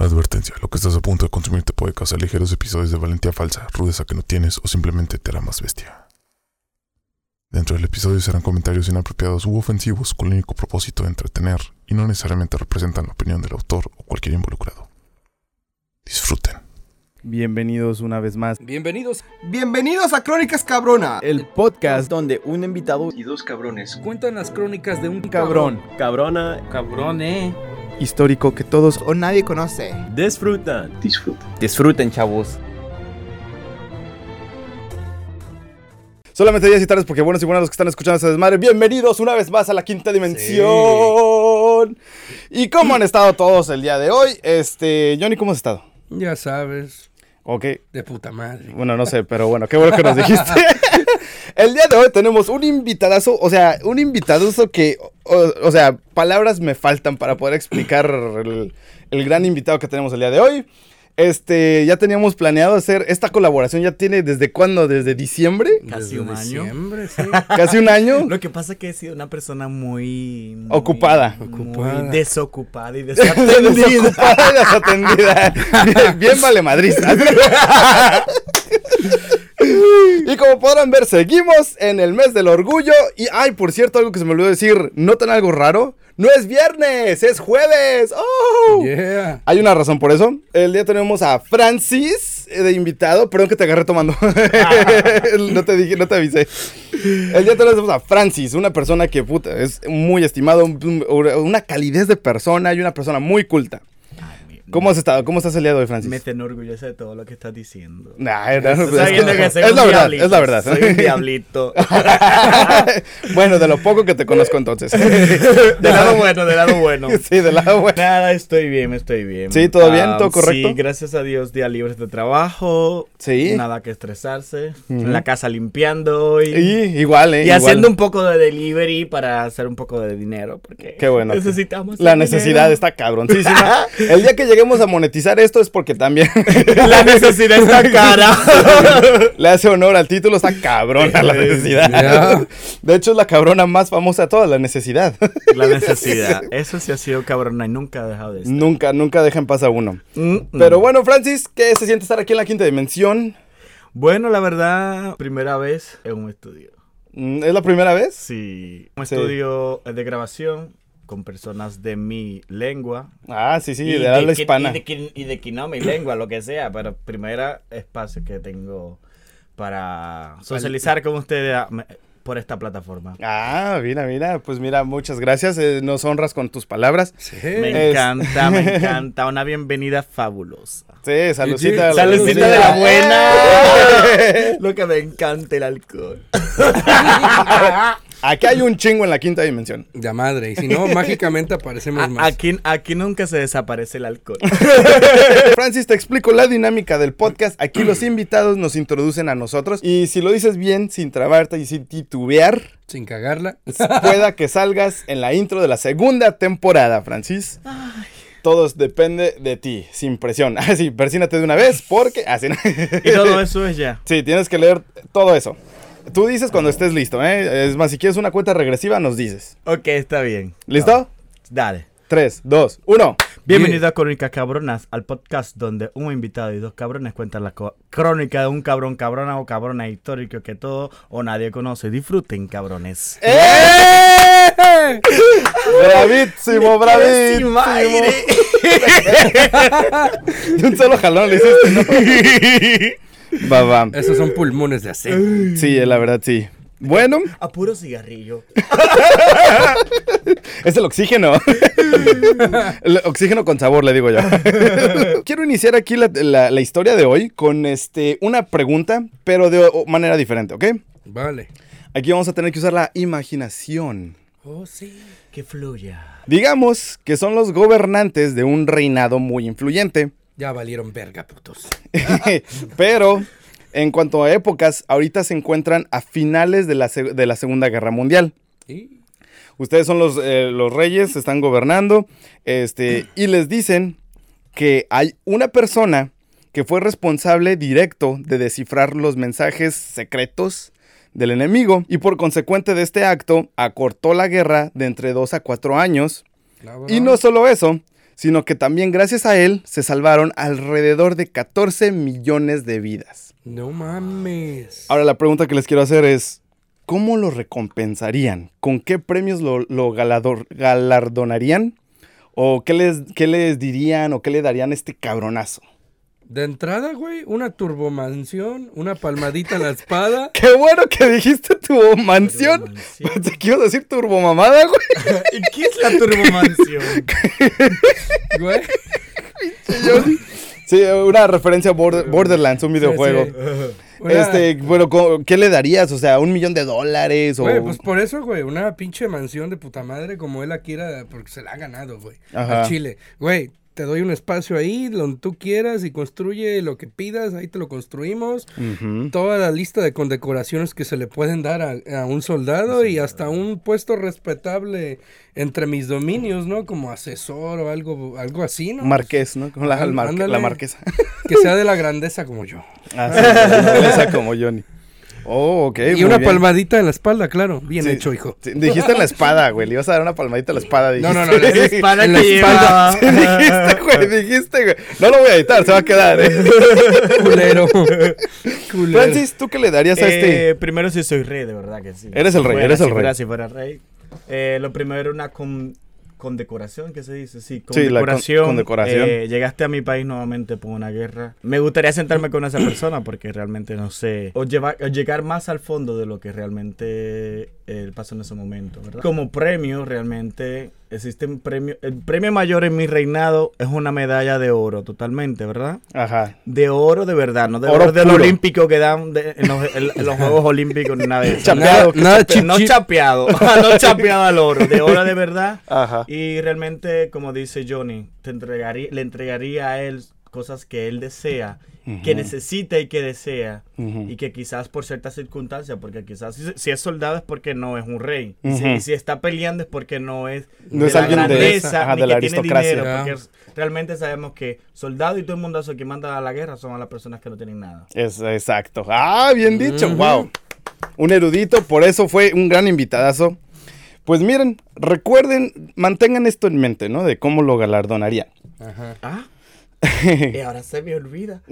Advertencia, lo que estás a punto de consumir te puede causar ligeros episodios de valentía falsa, rudeza que no tienes o simplemente te hará más bestia. Dentro del episodio serán comentarios inapropiados u ofensivos con el único propósito de entretener y no necesariamente representan la opinión del autor o cualquier involucrado. Disfruten. Bienvenidos una vez más. Bienvenidos Bienvenidos a Crónicas Cabrona. El podcast donde un invitado y dos cabrones. Cuentan las crónicas de un cabrón, Cabrona, Cabrón, eh. Histórico que todos O nadie conoce. disfrutan. Disfruta. Disfruten, chavos. Solamente días y tardes porque buenos y buenas los que están escuchando este desmadre. Bienvenidos una vez más a la quinta dimensión. ¿Y cómo han estado todos el día de hoy? Este, Johnny, ¿cómo has estado? Ya sabes, Ok, de puta madre. bueno, no sé, pero bueno, qué bueno que nos dijiste. el día de hoy tenemos un invitadazo, o sea, un invitadazo que, o, o sea, palabras me faltan para poder explicar el, el gran invitado que tenemos el día de hoy. Este, ya teníamos planeado hacer esta colaboración, ya tiene desde cuándo, desde diciembre, Casi Desde un año. diciembre, sí. casi un año. Lo que pasa es que he sido una persona muy... muy- Ocupada. Muy Ocupada. desocupada y desatendida. Desocupada y desatendida. Bien, bien vale madrista. Y como podrán ver, seguimos en el mes del orgullo. Y, ay, por cierto, algo que se me olvidó decir. ¿Notan algo raro? No es viernes, es jueves. ¡Oh! Yeah. Hay una razón por eso. El día tenemos a Francis eh, de invitado. Perdón que te agarré tomando. no te dije, no te avisé. El día tenemos a Francis, una persona que puta, es muy estimado, un- una calidez de persona y una persona muy culta. ¿Cómo has estado? ¿Cómo estás el día de hoy, Francis? Me te enorgullece de todo lo que estás diciendo. Nah, no, Estás es, que- soy es un la verdad, diablito, es la verdad. Soy un diablito. bueno, de lo poco que te conozco entonces. del lado bueno, del lado bueno. sí, del lado bueno. Nada, estoy bien, estoy bien. Sí, ¿todo bien? ¿Todo correcto? Sí, gracias a Dios, día libre de trabajo. Sí. Nada que estresarse. Ujú. En la casa limpiando y, Y igual, eh. y igual. haciendo un poco de delivery para hacer un poco de dinero. Porque Qué bueno. necesitamos. La necesidad dinero. está cabroncísima. El día que lleguemos a monetizar esto es porque también La necesidad está cara. le hace honor al título, está cabrona la necesidad. De hecho, es la cabrona más famosa de todas, la necesidad. La necesidad. Eso sí ha sido cabrona y nunca ha dejado de estar. nunca, nunca deja en paz a uno. Mm, mm. Pero bueno, Francis, ¿qué se siente estar aquí en la quinta dimensión? Bueno, la verdad, primera vez en un estudio. Mm, ¿Es la primera vez? Sí. Un Sí. estudio de grabación con personas de mi lengua. Ah, sí, sí, y, de habla hispana. y de y de que no mi lengua, lo que sea, pero primera espacio que tengo para socializar con ustedes ah, por esta plataforma. Ah, mira, mira, pues mira, muchas gracias, eh, nos honras con tus palabras. Sí. Me Es- encanta, me encanta. Una bienvenida fabulosa. Sí, saludcita. Saludcita de la buena. Lo que me encanta el alcohol. Aquí hay un chingo en la quinta dimensión. Ya madre. Y si no, mágicamente aparecemos A- más. aquí, aquí nunca se desaparece el alcohol. Francis, te explico la dinámica del podcast. Aquí los invitados nos introducen a nosotros. Y si lo dices bien, sin trabarte y sin titubear, Sin cagarla. pueda que salgas en la intro de la segunda temporada, Francis. Todo depende de ti, sin presión. Así, persínate de una vez, porque. Así, ¿no? Y todo eso es ya. Sí, tienes que leer todo eso. Tú dices cuando estés listo, ¿eh? Es más, si quieres una cuenta regresiva, nos dices. Ok, está bien. ¿Listo? Dale. 3, 2, 1. Bienvenido a Crónicas Cabronas, al podcast donde un invitado y dos cabrones cuentan la crónica de un cabrón, cabrona o cabrona histórico que todo o nadie conoce. Disfruten, cabrones. ¡Eh! Bravísimo, bravísimo. De un solo jalón le hiciste, ¿no? Va, va. Esos son pulmones de acero. Sí, la verdad, sí. Bueno, A puro cigarrillo. es el oxígeno. El oxígeno con sabor, le digo yo. Quiero iniciar aquí la, la- la historia de hoy con este, una pregunta, pero de manera diferente, ¿ok? Vale. Aquí vamos a tener que usar la imaginación. Oh, sí. Que fluya. Digamos que son los gobernantes de un reinado muy influyente. Ya valieron verga, putos. Pero en cuanto a épocas, ahorita se encuentran a finales de la, de la Segunda Guerra Mundial. Ustedes son los, eh, los reyes, están gobernando, este, y les dicen que hay una persona que fue responsable directo de descifrar los mensajes secretos del enemigo, y por consecuente de este acto, acortó la guerra de entre 2 a 4 años, y no solo eso, sino que también gracias a él se salvaron alrededor de 14 millones de vidas. No mames. Ahora la pregunta que les quiero hacer es, ¿cómo lo recompensarían? ¿Con qué premios lo, lo galador- galardonarían? ¿O qué les, qué les dirían o qué le darían a este cabronazo? De entrada, güey, una turbomansión, una palmadita en la espada. Qué bueno que dijiste tu mansión. Turbomansión. Pensé que ibas a decir turbomamada, güey. ¿Y qué es la turbomansión? Güey. Sí, una referencia a Border- Borderlands, un videojuego. Sí, Una- Este, bueno, ¿qué le darías? O sea, un millón de dólares o... Güey, pues por eso, güey, una pinche mansión de puta madre como él la quiera, porque se la ha ganado, güey. Al Chile. Güey, te doy un espacio ahí, donde tú quieras y construye lo que pidas, ahí te lo construimos. Toda la lista de condecoraciones que se le pueden dar a, a un soldado y hasta un puesto respetable entre mis dominios, ¿no? Como asesor o algo, algo así, ¿no? Marqués, ¿no? Como la, Ándale. la marquesa. Que sea de la grandeza como yo. Ah, sí, la grandeza como Johnny. Oh, ok. y muy una bien. palmadita en la espalda, claro. Bien Sí, hecho, hijo. sí, dijiste en la espada, güey. Le ibas a dar una palmadita a la espada. No, no, no, dijiste. La espada En la que espalda. dijiste, güey, dijiste, güey. No lo voy a editar, se va a quedar, ¿eh? Culero. Culero. Francis, ¿tú qué le darías a este? Eh, primero sí soy rey, de verdad que sí. Eres el rey, Fuera, eres el si fuera- rey. si fuera rey. Eh, lo primero era una con, condecoración, ¿qué se dice? Sí, Sí, la con- condecoración. condecoración. Eh, llegaste a mi país nuevamente por una guerra. Me gustaría sentarme con esa persona porque realmente no sé. O, llevar, o llegar más al fondo de lo que realmente eh, pasó en ese momento, ¿verdad? Como premio, realmente existe un premio. El premio mayor en mi reinado es una medalla de oro, totalmente, ¿verdad? Ajá. De oro de verdad, no de Oro oro, del olímpico que dan de- en, los, en- en los Juegos Olímpicos ni nada de eso. Chapeado, Nada, nada Chape- chip, no chip. chapeado, no chapeado al oro, de oro de verdad. Ajá. Y realmente, como dice Johnny, te entregaría, le entregaría a él cosas que él desea, que necesita y que desea, Ujú. y que quizás por ciertas circunstancias, porque quizás si, si es soldado es porque no es un rey, y, si, Ujú. y si está peleando es porque no es, No de es la alguien de- grandeza, ajá, ni de la que tiene aristocracia. dinero, porque realmente sabemos que soldado y todo el mundo que manda a la guerra son a las personas que no tienen nada. Es, exacto. Ah, bien dicho. Wow. Un erudito, por eso fue un gran invitadazo. Pues miren, recuerden, mantengan esto en mente, ¿no? De cómo lo galardonarían. Ajá. Ah, y ahora se me olvida.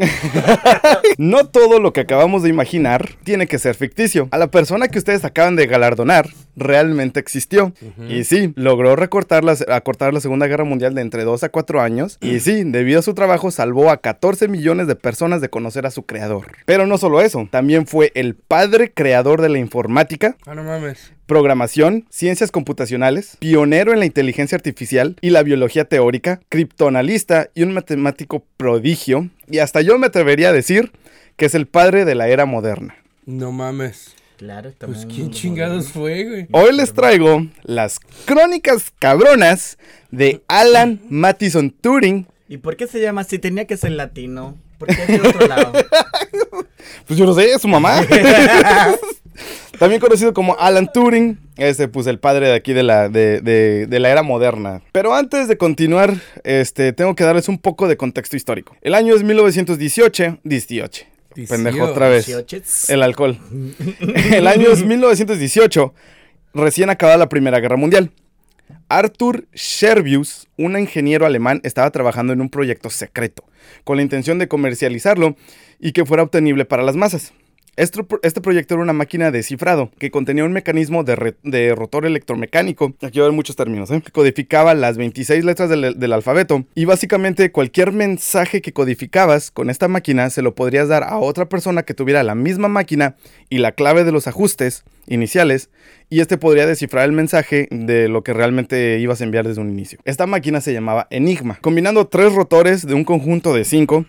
No todo lo que acabamos de imaginar tiene que ser ficticio. A la persona que ustedes acaban de galardonar realmente existió. Y sí, logró recortar la, acortar la Segunda Guerra Mundial de entre 2 a 4 años. Y sí, debido a su trabajo salvó a 14 millones de personas de conocer a su creador. Pero no solo eso, también fue el padre creador de la informática, Ah, no mames. Programación, ciencias computacionales, pionero en la inteligencia artificial y la biología teórica, criptoanalista y un matemático prodigio, y hasta yo me atrevería a decir que es el padre de la era moderna. No mames. Claro, Pues quién chingados fue, güey. Hoy les traigo las crónicas cabronas de Alan Mattison Turing. ¿Y por qué se llama así? Tenía que ser latino. ¿Por qué es de otro lado? Pues yo no sé, es su mamá. También conocido como Alan Turing, este, pues el padre de aquí de la, de, de- de la era moderna. Pero antes de continuar, este, tengo que darles un poco de contexto histórico. El año es 1918, 18. Pendejo otra vez. El alcohol. El año es 1918, recién acabada la Primera Guerra Mundial. Arthur Scherbius, un ingeniero alemán, estaba trabajando en un proyecto secreto, con la intención de comercializarlo y que fuera obtenible para las masas. Este, pro- proyecto era una máquina de cifrado que contenía un mecanismo de rotor electromecánico, aquí va a haber muchos términos, ¿eh? que codificaba las 26 letras del, del alfabeto y básicamente cualquier mensaje que codificabas con esta máquina se lo podrías dar a otra persona que tuviera la misma máquina y la clave de los ajustes iniciales y este podría descifrar el mensaje de lo que realmente ibas a enviar desde un inicio. Esta máquina se llamaba Enigma, combinando tres rotores de un conjunto de cinco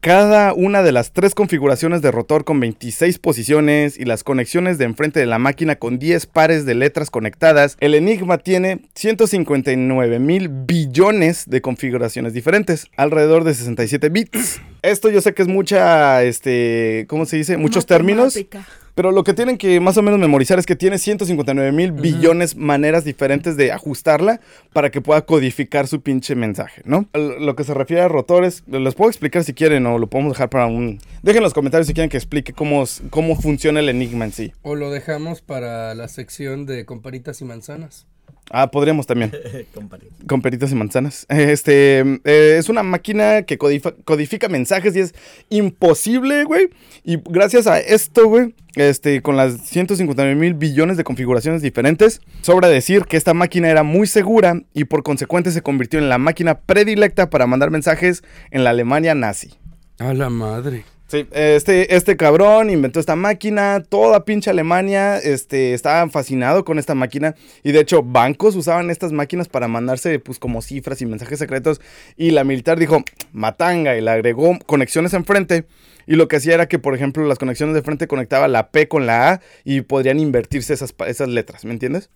cada una de las tres configuraciones de rotor con 26 posiciones y las conexiones de enfrente de la máquina con 10 pares de letras conectadas, el Enigma tiene 159 mil billones de configuraciones diferentes, alrededor de 67 bits. Esto yo sé que es mucha, este, ¿cómo se dice? Muchos términos. Pero lo que tienen que más o menos memorizar es que tiene 159 mil billones maneras diferentes de ajustarla para que pueda codificar su pinche mensaje, ¿no? Lo que se refiere a rotores, les puedo explicar si quieren o lo podemos dejar para un... Dejen en los comentarios si quieren que explique cómo, cómo funciona el enigma en sí. O lo dejamos para la sección de comparitas y manzanas. Ah, podríamos también. Con peritas y manzanas. Este eh, es una máquina que codifa- codifica mensajes y es imposible, güey. Y gracias a esto, güey, este, con las 159 mil billones de configuraciones diferentes, sobra decir que esta máquina era muy segura y por consecuente se convirtió en la máquina predilecta para mandar mensajes en la Alemania nazi. A la madre. Sí, este, este cabrón inventó esta máquina, toda pinche Alemania este, estaba fascinado con esta máquina y de hecho bancos usaban estas máquinas para mandarse pues como cifras y mensajes secretos y la militar dijo matanga y le agregó conexiones enfrente y lo que hacía era que por ejemplo las conexiones de frente conectaba la P con la A y podrían invertirse esas, esas letras, ¿me entiendes?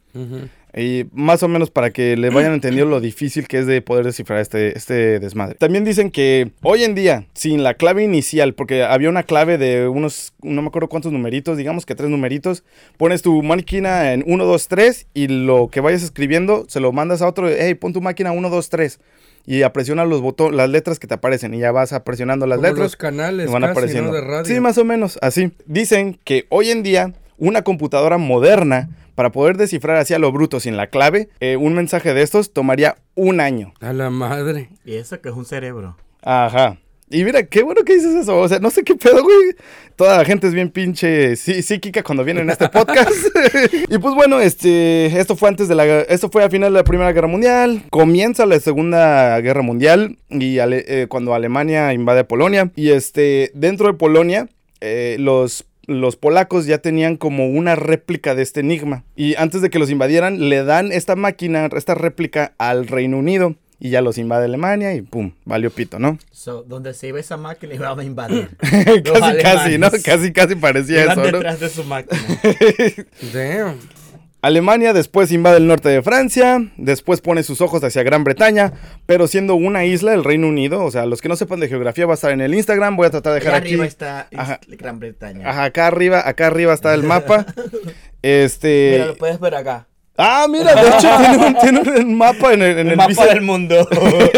Y más o menos para que le vayan entendiendo lo difícil que es de poder descifrar este, este desmadre. También dicen que hoy en día, sin la clave inicial, porque había una clave de unos, no me acuerdo cuántos numeritos, digamos que tres numeritos, pones tu máquina en 1, 2, 3 y lo que vayas escribiendo se lo mandas a otro, hey, pon tu máquina 1, 2, 3. Y apresiona los botones, las letras que te aparecen y ya vas presionando las Como letras. los canales van casi, apareciendo. ¿no? De radio. Sí, más o menos, así. Dicen que hoy en día una computadora moderna, para poder descifrar así a lo bruto sin la clave, eh, un mensaje de estos tomaría un año. A la madre. Y eso que es un cerebro. Ajá. Y mira, qué bueno que dices eso. O sea, no sé qué pedo, güey. Toda la gente es bien pinche sí, psíquica cuando vienen a este podcast. y pues bueno, este, esto fue antes de la, esto fue a final de la Primera Guerra Mundial. Comienza la Segunda Guerra Mundial y Ale- eh, cuando Alemania invade Polonia. Y este, dentro de Polonia, eh, los los polacos ya tenían como una réplica de este enigma. Y antes de que los invadieran, le dan esta máquina, esta réplica al Reino Unido. Y ya los invade Alemania y pum, valió pito, ¿no? So, donde se iba esa máquina iban a invadir. casi, casi, ¿no? Casi, casi parecía Iban eso, ¿no? detrás de su máquina. Damn. Alemania después invade el norte de Francia, después pone sus ojos hacia Gran Bretaña, pero siendo una isla, el Reino Unido, o sea, los que no sepan de geografía va a estar en el Instagram, voy a tratar de dejar aquí. arriba está Ajá. Gran Bretaña. Ajá, acá arriba, acá arriba está el mapa. Este. Mira, lo puedes ver acá. Ah, mira, de hecho tiene un, tiene un mapa en el, en el mapa visa- del mundo.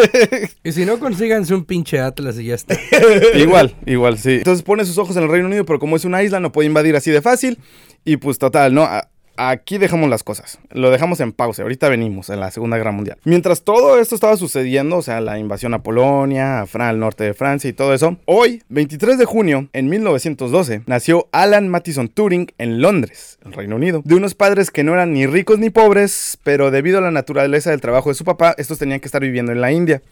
Y si no, consíganse un pinche Atlas y ya está. Igual, igual, sí. Entonces pone sus ojos en el Reino Unido, pero como es una isla, no puede invadir así de fácil. Y pues total, ¿no? Aquí dejamos las cosas. Lo dejamos en pausa. Ahorita venimos en la Segunda Guerra Mundial. Mientras todo esto estaba sucediendo, o sea, la invasión a Polonia, al norte de Francia y todo eso, hoy, 23 de junio, en 1912, nació Alan Mattison Turing en Londres, Reino Unido. De unos padres que no eran ni ricos ni pobres, pero debido a la naturaleza del trabajo de su papá, estos tenían que estar viviendo en la India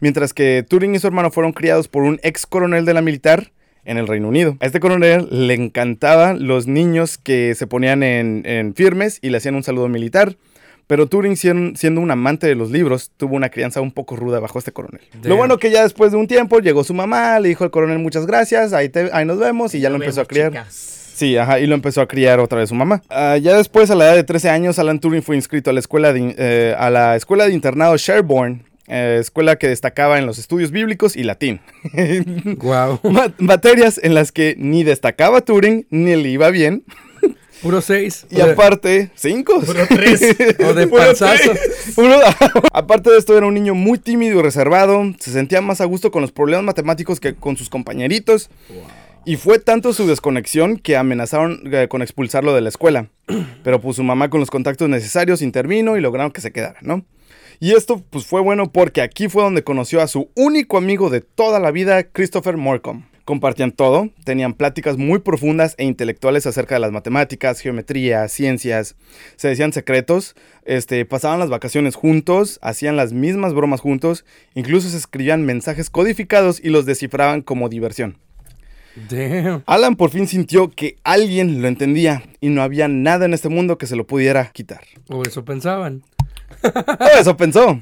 mientras que Turing y su hermano fueron criados por un ex coronel de la militar en el Reino Unido. A este coronel le encantaban los niños que se ponían en, en firmes y le hacían un saludo militar. Pero Turing, sien- siendo un amante de los libros, tuvo una crianza un poco ruda bajo este coronel. Lo bueno que ya después de un tiempo llegó su mamá, le dijo al coronel muchas gracias, ahí, te- ahí nos vemos y ya lo empezó a criar. chicas. Sí, ajá, y lo empezó a criar otra vez su mamá. Ah, ya después, a la edad de 13 años, Alan Turing fue inscrito a la escuela de, eh, a la escuela de internado Sherborne, eh, escuela que destacaba en los estudios bíblicos y latín. Guau. Ma- materias en las que ni destacaba Turing, ni le iba bien, Puro seis. y aparte, cinco. Puro tres. O de Puro panzazo. aparte de esto, era un niño muy tímido y reservado. Se sentía más a gusto con los problemas matemáticos que con sus compañeritos. Y fue tanto su desconexión que amenazaron eh, con expulsarlo de la escuela. Pero pues su mamá con los contactos necesarios intervino y lograron que se quedara, ¿no? Y esto pues fue bueno porque aquí fue donde conoció a su único amigo de toda la vida, Christopher Morcom. Compartían todo, tenían pláticas muy profundas e intelectuales acerca de las matemáticas, geometría, ciencias, se decían secretos, este, pasaban las vacaciones juntos, hacían las mismas bromas juntos, incluso se escribían mensajes codificados y los descifraban como diversión. Damn. Alan por fin sintió que alguien lo entendía y no había nada en este mundo que se lo pudiera quitar. O eso pensaban. Todo eso pensó.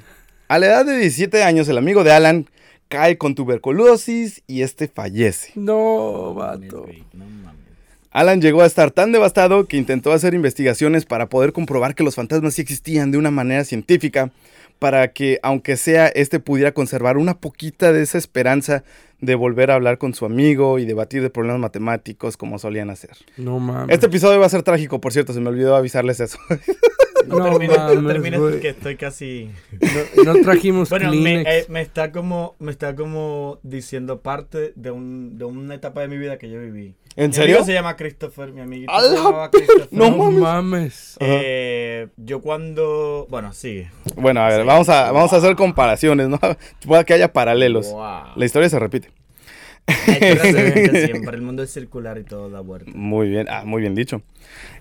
A la edad de 17 años, el amigo de Alan cae con tuberculosis y este fallece. No, vato. No mames. Alan llegó a estar tan devastado que intentó hacer investigaciones para poder comprobar que los fantasmas sí existían de una manera científica, para que, aunque sea, este pudiera conservar una poquita de esa esperanza de volver a hablar con su amigo y debatir de problemas matemáticos como solían hacer. No mames. Este episodio va a ser trágico, por cierto, se me olvidó avisarles eso. No, No termines, mames, porque estoy casi... No trajimos Bueno, me, eh, me está como me está como diciendo parte de, un, de una etapa de mi vida que yo viví. ¿En Mi serio? amigo se llama Christopher, mi amiguito ¡A se llamaba Christopher. no mames. Eh, yo cuando... Bueno, sí. Bueno, a ver, vamos a, vamos a hacer comparaciones, ¿no? Puede que haya paralelos. Wow. La historia se repite. Hay que resolver siempre. El mundo es circular y todo da vuelta. Muy bien, ah, muy bien dicho.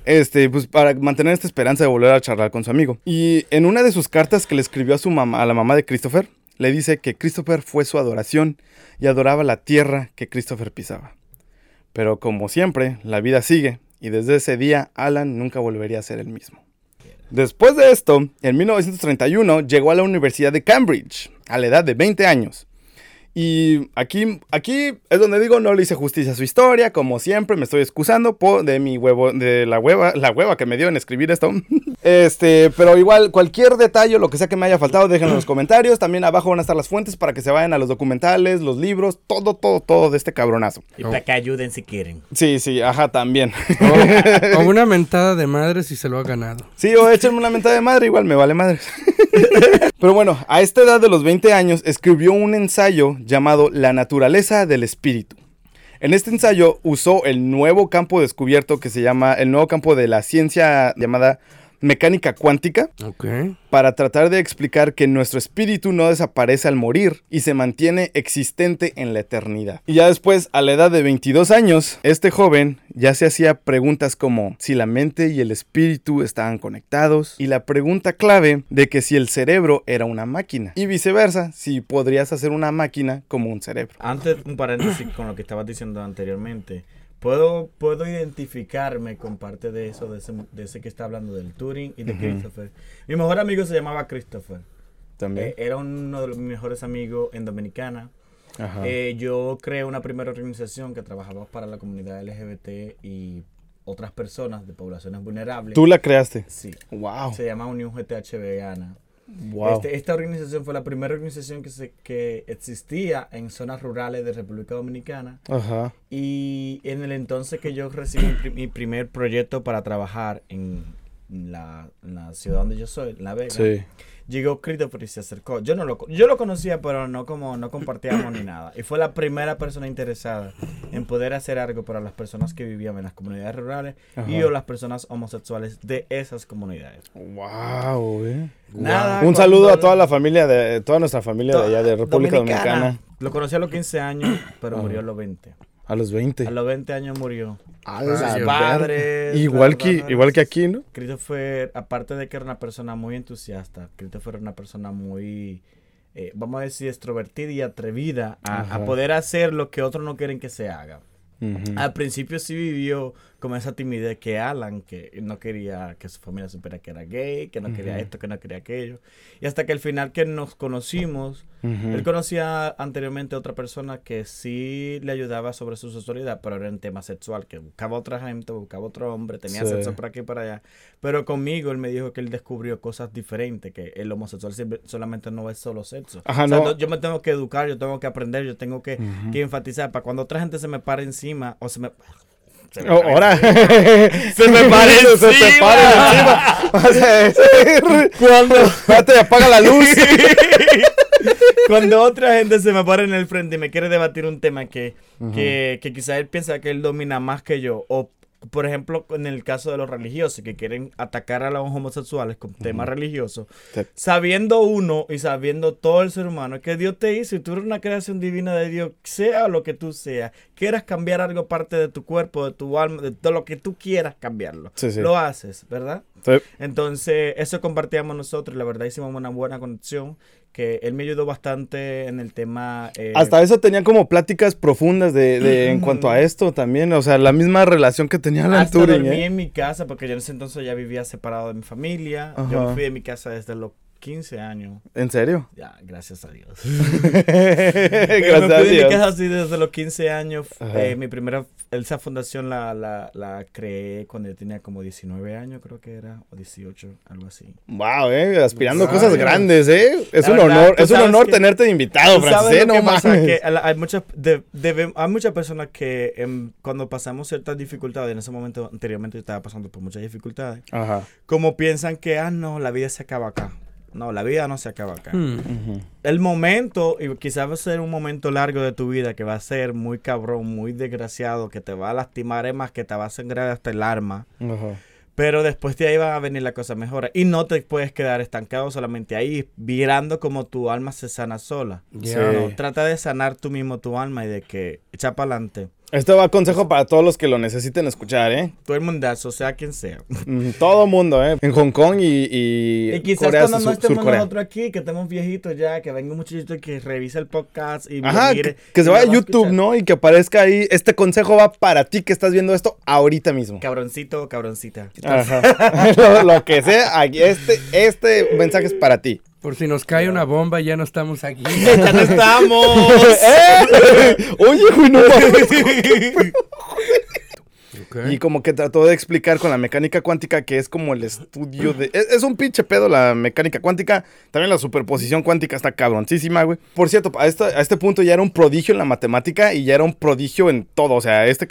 Este, pues para mantener esta esperanza de volver a charlar con su amigo. Y en una de sus cartas que le escribió a su mamá, a la mamá de Christopher, le dice que Christopher fue su adoración y adoraba la tierra que Christopher pisaba. Pero como siempre, la vida sigue y desde ese día Alan nunca volvería a ser el mismo. Después de esto, en 1931 llegó a la Universidad de Cambridge, a la edad de 20 años. Y aquí, aquí es donde digo, no le hice justicia a su historia, como siempre, me estoy excusando por de mi huevo, de la hueva, la hueva que me dio en escribir esto. Este, pero igual, cualquier detalle, lo que sea que me haya faltado, déjenlo en los comentarios. También abajo van a estar las fuentes para que se vayan a los documentales, los libros, todo, todo, todo de este cabronazo. Y para que ayuden si quieren. Sí, sí, ajá, también. O, o una mentada de madre si se lo ha ganado. Sí, o échenme una mentada de madre, igual me vale madre. Pero bueno, a esta edad de los 20 años escribió un ensayo llamado La naturaleza del espíritu. En este ensayo usó el nuevo campo descubierto que se llama, el nuevo campo de la ciencia llamada mecánica cuántica, Ok. para tratar de explicar que nuestro espíritu no desaparece al morir y se mantiene existente en la eternidad. Y ya después, a la edad de 22 años, este joven ya se hacía preguntas como si la mente y el espíritu estaban conectados y la pregunta clave de que si el cerebro era una máquina y viceversa, si podrías hacer una máquina como un cerebro. Antes, un paréntesis con lo que estabas diciendo anteriormente. Puedo, puedo identificarme con parte de eso, de ese, de ese que está hablando del Turing y de. Christopher. Mi mejor amigo se llamaba Christopher. También. Eh, era uno de los mis mejores amigos en Dominicana. Ajá. Eh, yo creé una primera organización que trabajaba para la comunidad LGBT y otras personas de poblaciones vulnerables. Tú la creaste. Sí. Wow. Se llama Unión GTHB Ana. Wow. Este- esta organización fue la primera organización que, se, que existía en zonas rurales de República Dominicana. Ajá. Y en el entonces que yo recibí mi, pri- mi primer proyecto para trabajar en la, la ciudad donde yo soy, La Vega, Sí. llegó Christopher y se acercó. Yo no lo, yo lo conocía, pero no como no compartíamos ni nada. Y fue la primera persona interesada en poder hacer algo para las personas que vivían en las comunidades rurales y Ajá. o las personas homosexuales de esas comunidades. Wow, eh. Nada, Un cuando saludo a toda la familia de toda nuestra familia de allá de República Dominicana. Lo conocí a los 15 años, pero murió a los 20. A los 20. A los 20 años murió. A Ah, padres, Igual que hermanas. igual que aquí, ¿no? Christopher, aparte de que era una persona muy entusiasta, Christopher era una persona muy, eh, vamos a decir, extrovertida y atrevida a, poder hacer lo que otros no quieren que se haga. Al principio sí vivió como esa timidez que Alan, que no quería que su familia supiera que era gay, que no quería Ujú. esto, que no quería aquello. Y hasta que al final que nos conocimos, Ujú. él conocía anteriormente a otra persona que sí le ayudaba sobre su sexualidad, pero era en tema sexual, que buscaba otra gente, buscaba otro hombre, tenía Sí. sexo por aquí y por allá. Pero conmigo él me dijo que él descubrió cosas diferentes, que el homosexual siempre- solamente no es solo sexo. Ajá, O sea, no. no- yo me tengo que educar, yo tengo que aprender, yo tengo que, Ujú. que enfatizar para cuando otra gente se me para encima o se me... se me Oh, ahora. Se me para se te para encima. Vas a decir, Cuando, Espérate, apaga la luz. cuando otra gente se me para en el frente y me quiere debatir un tema que, que, que quizá él piensa que él domina más que yo, o por ejemplo en el caso de los religiosos que quieren atacar a los homosexuales con temas religiosos, Sí. sabiendo uno y sabiendo todo el ser humano que Dios te hizo y tú eres una creación divina de Dios, sea lo que tú seas, quieras cambiar algo parte de tu cuerpo, de tu alma, de todo lo que tú quieras cambiarlo, Sí, sí. lo haces, ¿verdad? Sí. Entonces, eso compartíamos nosotros la verdad hicimos una buena conexión, que él me ayudó bastante en el tema... eh, Hasta eso tenían como pláticas profundas de, de- en cuanto a esto también. O sea, la misma relación que tenía Alan hasta Turing. dormí ¿eh? en mi casa, porque yo en ese entonces ya vivía separado de mi familia. Yo me fui de mi casa desde los 15 años. ¿En serio? Ya, gracias a Dios. Gracias me a fui de mi Dios. casa así desde los 15 años. Eh, mi primera esa fundación la, la, la creé cuando yo tenía como 19 años, creo que era, o 18, algo así. Wow, eh, aspirando a Wow. cosas grandes, eh. Es La un verdad, honor, tú es un honor que- tenerte de invitado, ¿Tú Francis, eh, no la- hay, muchas, de- debe- hay muchas personas que em, cuando pasamos ciertas dificultades, en ese momento anteriormente yo estaba pasando por muchas dificultades, Ajá. como piensan que, ah, no, la vida se acaba acá. No, la vida no se acaba acá. Hmm. El momento, y quizás va a ser un momento largo de tu vida que va a ser muy cabrón, muy desgraciado, que te va a lastimar, es más, que te va a sangrar hasta el alma. Ajá. Pero después de ahí van a venir las cosas mejores. Y no te puedes quedar estancado solamente ahí, mirando como tu alma se sana sola. Ya. Sí. No, trata de sanar tú mismo tu alma y de que echa para adelante. Esto va a consejo para todos los que lo necesiten escuchar, ¿eh? Todo el mundazo, sea quien sea. Mm, Todo mundo, ¿eh? En Hong Kong y, y, Y quizás Corea, cuando no estemos nosotros aquí, que estemos viejitos ya, que venga un muchachito que revise el podcast y Ajá, mire, que, que y se vaya a YouTube, escuchar. ¿no? Y que aparezca ahí. Este consejo va para ti que estás viendo esto ahorita mismo. Cabroncito o cabroncita. Ajá. lo, lo que sea, aquí, este, este mensaje es para ti. Por si nos cae una bomba, ya no estamos aquí. ¡Ya no estamos! ¡Eh! Oye, güey, no. Y como que trató de explicar con la mecánica cuántica que es como el estudio de... Es, es un pinche pedo la mecánica cuántica. También la superposición cuántica está cabroncísima, güey. Por cierto, a este, a este punto ya era un prodigio en la matemática y ya era un prodigio en todo. O sea, este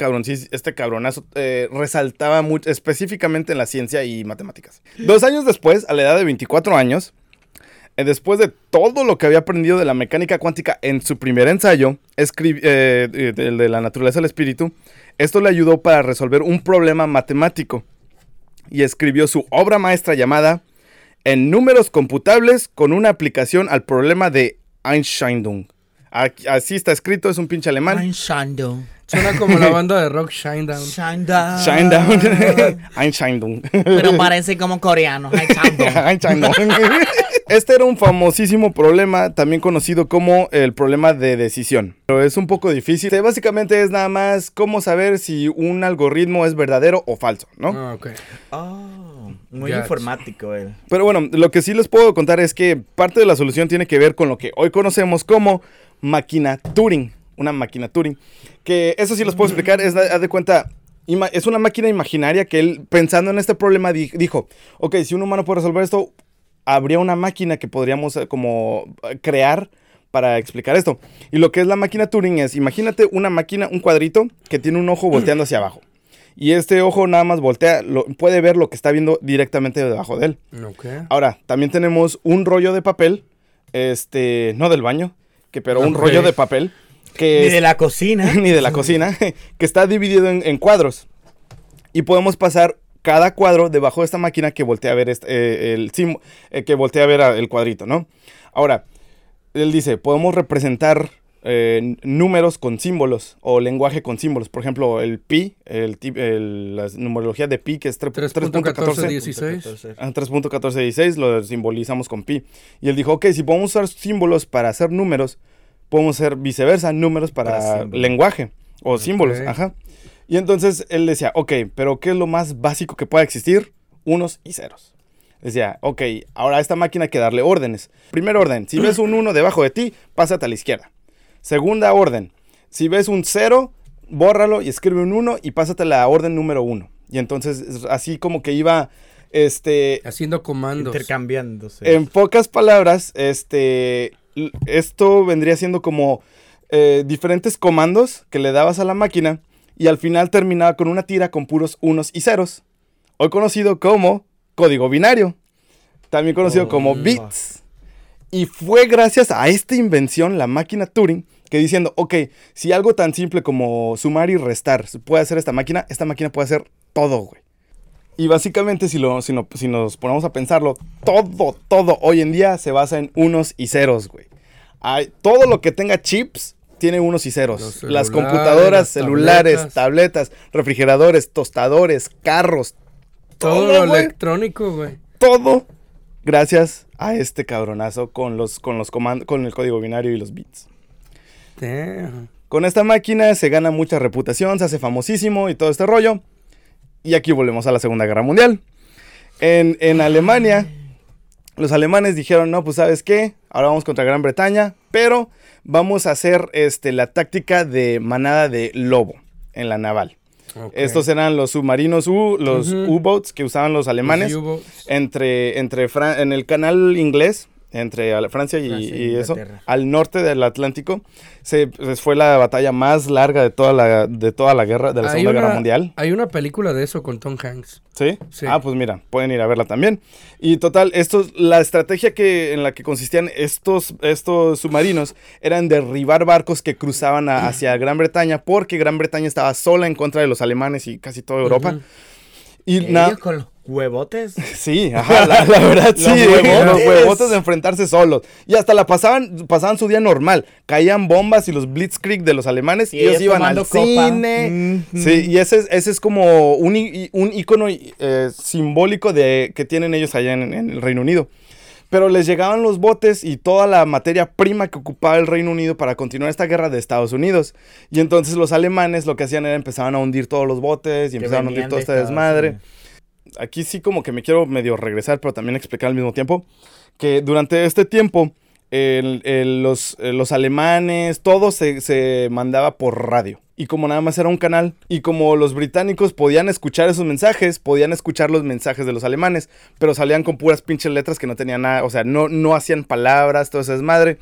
este cabronazo eh, resaltaba mucho, específicamente en la ciencia y matemáticas. Dos años después, a la edad de 24 años, después de todo lo que había aprendido de la mecánica cuántica en su primer ensayo, eh, de, de- de la naturaleza del espíritu, esto le ayudó para resolver un problema matemático y escribió su obra maestra llamada En números computables con una aplicación al problema de Einstein. Aquí- Así está escrito, es un pinche alemán. Suena como la banda de rock Shinedown. Shinedown. Einstein. Pero parece como coreano. Einstein. Este era un famosísimo problema, también conocido como el problema de decisión. Pero es un poco difícil. Este, Básicamente es nada más cómo saber si un algoritmo es verdadero o falso, ¿no? Ah, ok. Oh, muy Gotcha. informático él. Pero bueno, lo que sí les puedo contar es que parte de la solución tiene que ver con lo que hoy conocemos como máquina Turing. Una máquina Turing. Que eso sí les puedo explicar. Es, haz de cuenta, ima- es una máquina imaginaria que él, pensando en este problema, di- dijo: Ok, si un humano puede resolver esto, habría una máquina que podríamos eh, como eh, crear para explicar esto. Y lo que es la máquina Turing es: imagínate una máquina, un cuadrito que tiene un ojo volteando hacia abajo. Y este ojo nada más voltea, lo- puede ver lo que está viendo directamente debajo de él. Ahora, también tenemos un rollo de papel, este, no del baño, que pero un rollo de papel que Ni es- de la cocina. ni de la cocina, que está dividido en, en cuadros. Y podemos pasar cada cuadro debajo de esta máquina que voltea a ver este, eh, el eh, que voltea a ver el cuadrito, ¿no? Ahora, él dice, podemos representar eh, números con símbolos o lenguaje con símbolos. Por ejemplo, el pi, el, el- la numerología de pi, que es tre- 3.14, 3.14. 16. Ah, 3.1416 lo simbolizamos con pi. Y él dijo, ok, si podemos usar símbolos para hacer números, podemos hacer viceversa, números para, Para símbolos. lenguaje o símbolos. Ok. Ajá. Y entonces él decía, ok, pero ¿qué es lo más básico que pueda existir? Unos y ceros. Decía, ok, ahora a esta máquina hay que darle órdenes. Primer orden, si ves un 1 debajo de ti, pásate a la izquierda. Segunda orden, si ves un 0, bórralo y escribe un 1 y pásate a la orden número 1. Y entonces es así como que iba, este, Haciendo comandos. Intercambiándose. en pocas palabras, este, esto vendría siendo como eh, diferentes comandos que le dabas a la máquina y al final terminaba con una tira con puros unos y ceros, hoy conocido como código binario, también conocido Oh, como no. bits. Y fue gracias a esta invención, la máquina Turing, que diciendo, ok, si algo tan simple como sumar y restar puede hacer esta máquina, esta máquina puede hacer todo, güey. Y básicamente, si, lo, si, no- si nos ponemos a pensarlo, todo, todo hoy en día se basa en unos y ceros, güey. Hay, todo lo que tenga chips tiene unos y ceros. Las computadoras, las celulares, tabletas. tabletas, refrigeradores, tostadores, carros, Todo todo, electrónico, güey. todo gracias a este cabronazo con los, con los comandos, con el código binario y los bits. Damn. Con esta máquina se gana mucha reputación, se hace famosísimo y todo este rollo. Y aquí volvemos a la Segunda Guerra Mundial. En, en Alemania, los alemanes dijeron, no, pues sabes qué, ahora vamos contra Gran Bretaña, pero vamos a hacer este, la táctica de manada de lobo. en la naval. Estos eran los submarinos U, los. U-boats que usaban los alemanes Los entre, entre Fran- en el canal inglés, entre Francia y, Francia y eso, al norte del Atlántico, se, pues, fue la batalla más larga de toda la, de toda la guerra, de la Hay Segunda Guerra Mundial. Hay una película de eso con Tom Hanks. ¿Sí? Sí. Ah, pues mira, pueden ir a verla también. Y total, estos, la estrategia que, en la que consistían estos, estos submarinos eran derribar barcos que cruzaban a- hacia Gran Bretaña, porque Gran Bretaña estaba sola en contra de los alemanes y casi toda Europa. Ujú. Y Ellos nada. Huevotes. Sí, ajá, la, la verdad Los sí, huevotes. los huevotes de enfrentarse solos. Y hasta la pasaban, pasaban su día normal. Caían bombas y los blitzkrieg de los alemanes y, ellos iban al copa. cine. Sí, y ese, es- ese es como un, un icono eh, simbólico de que tienen ellos allá en, en el Reino Unido. Pero les llegaban los botes y toda la materia prima que ocupaba el Reino Unido para continuar esta guerra de Estados Unidos. Y entonces los alemanes lo que hacían era empezaban a hundir todos los botes y que empezaban a hundir todo este desmadre Unidos. Aquí sí como que me quiero medio regresar, pero también explicar al mismo tiempo, que durante este tiempo los, eh, los alemanes, todo se, se mandaba por radio. Y como nada más era un canal, y como los británicos podían escuchar esos mensajes, podían escuchar los mensajes de los alemanes, pero salían con puras pinches letras que no tenían nada, o sea, no, no hacían palabras, todo ese desmadre.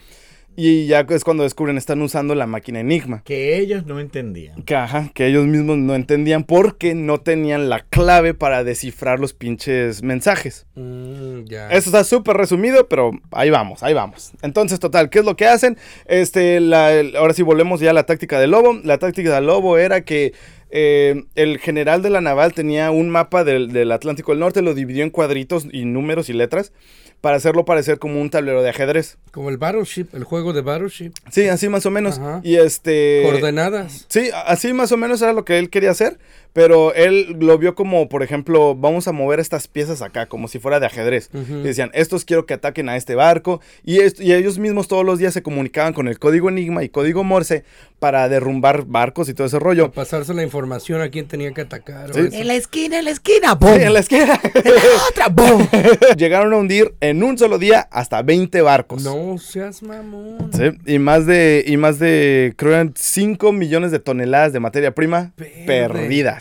Y ya es cuando descubren, están usando la máquina Enigma. Que ellos no entendían. Que, ajá, que ellos mismos no entendían porque no tenían la clave para descifrar los pinches mensajes. Mm, ya. Eso está súper resumido, pero ahí vamos, ahí vamos. Entonces, total, ¿qué es lo que hacen? Este, la- el- ahora sí volvemos ya a la táctica del lobo. La táctica del lobo era que eh, el general de la naval tenía un mapa del, del Atlántico del Norte, lo dividió en cuadritos y números y letras para hacerlo parecer como un tablero de ajedrez. Como el Battleship, el juego de Battleship. Sí, así más o menos. Ajá. Y este... Coordenadas. Sí, así más o menos era lo que él quería hacer, pero él lo vio como, por ejemplo, vamos a mover estas piezas acá, como si fuera de ajedrez. Y decían, estos quiero que ataquen a este barco, y, est- y ellos mismos todos los días se comunicaban con el código Enigma y código Morse para derrumbar barcos y todo ese rollo. A pasarse la información a quién tenía que atacar. Sí. En la esquina, en la esquina, Sí, ¡boom! en la esquina. Otra, ¡boom! Llegaron a hundir en un solo día hasta 20 barcos. No seas mamón. Sí, y más de, y más de, creo eran 5 millones de toneladas de materia prima Verde. perdidas.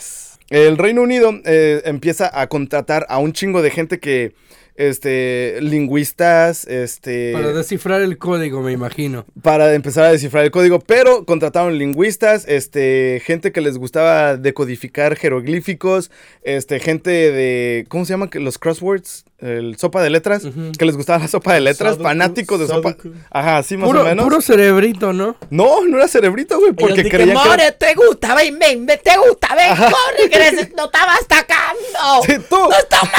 El Reino Unido eh, empieza a contratar a un chingo de gente que, este, lingüistas, este, Para descifrar el código, me imagino. para empezar a descifrar el código, pero contrataron lingüistas, este, gente que les gustaba decodificar jeroglíficos, este, gente de, ¿cómo se llama? Los crosswords, el sopa de letras, Ujú. que les gustaba la sopa de letras, fanáticos de sopa. Ajá, así más Puro, o menos. puro cerebrito, ¿no? No, no era cerebrito, güey, porque creían que... More, te gusta, ven, ven, ven, te gusta, ven, corre, que no estabas atacando. Sí, tú. Matando.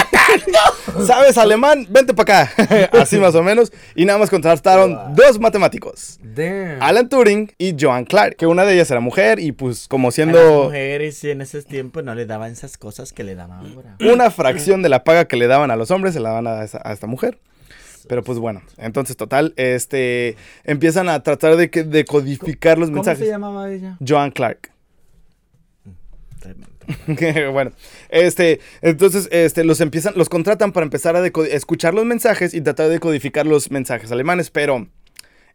¿Sabes alemán? Vente para acá. Así más o menos. Y nada más contrataron dos matemáticos. Damn. Alan Turing y Joan Clark. Que una de ellas era mujer y pues como A las siendo mujeres en esos tiempos no le daban esas cosas que le daban ahora. una fracción de la paga que le daban a los hombres, se la daban a, esa- a esta mujer. Pero pues bueno, entonces total, este, empiezan a tratar de, que- de codificar los ¿Cómo se mensajes. llamaba ella? Joan Clark. bueno, este, entonces, este, los empiezan, los contratan para empezar a escuchar los mensajes y tratar de codificar los mensajes alemanes, pero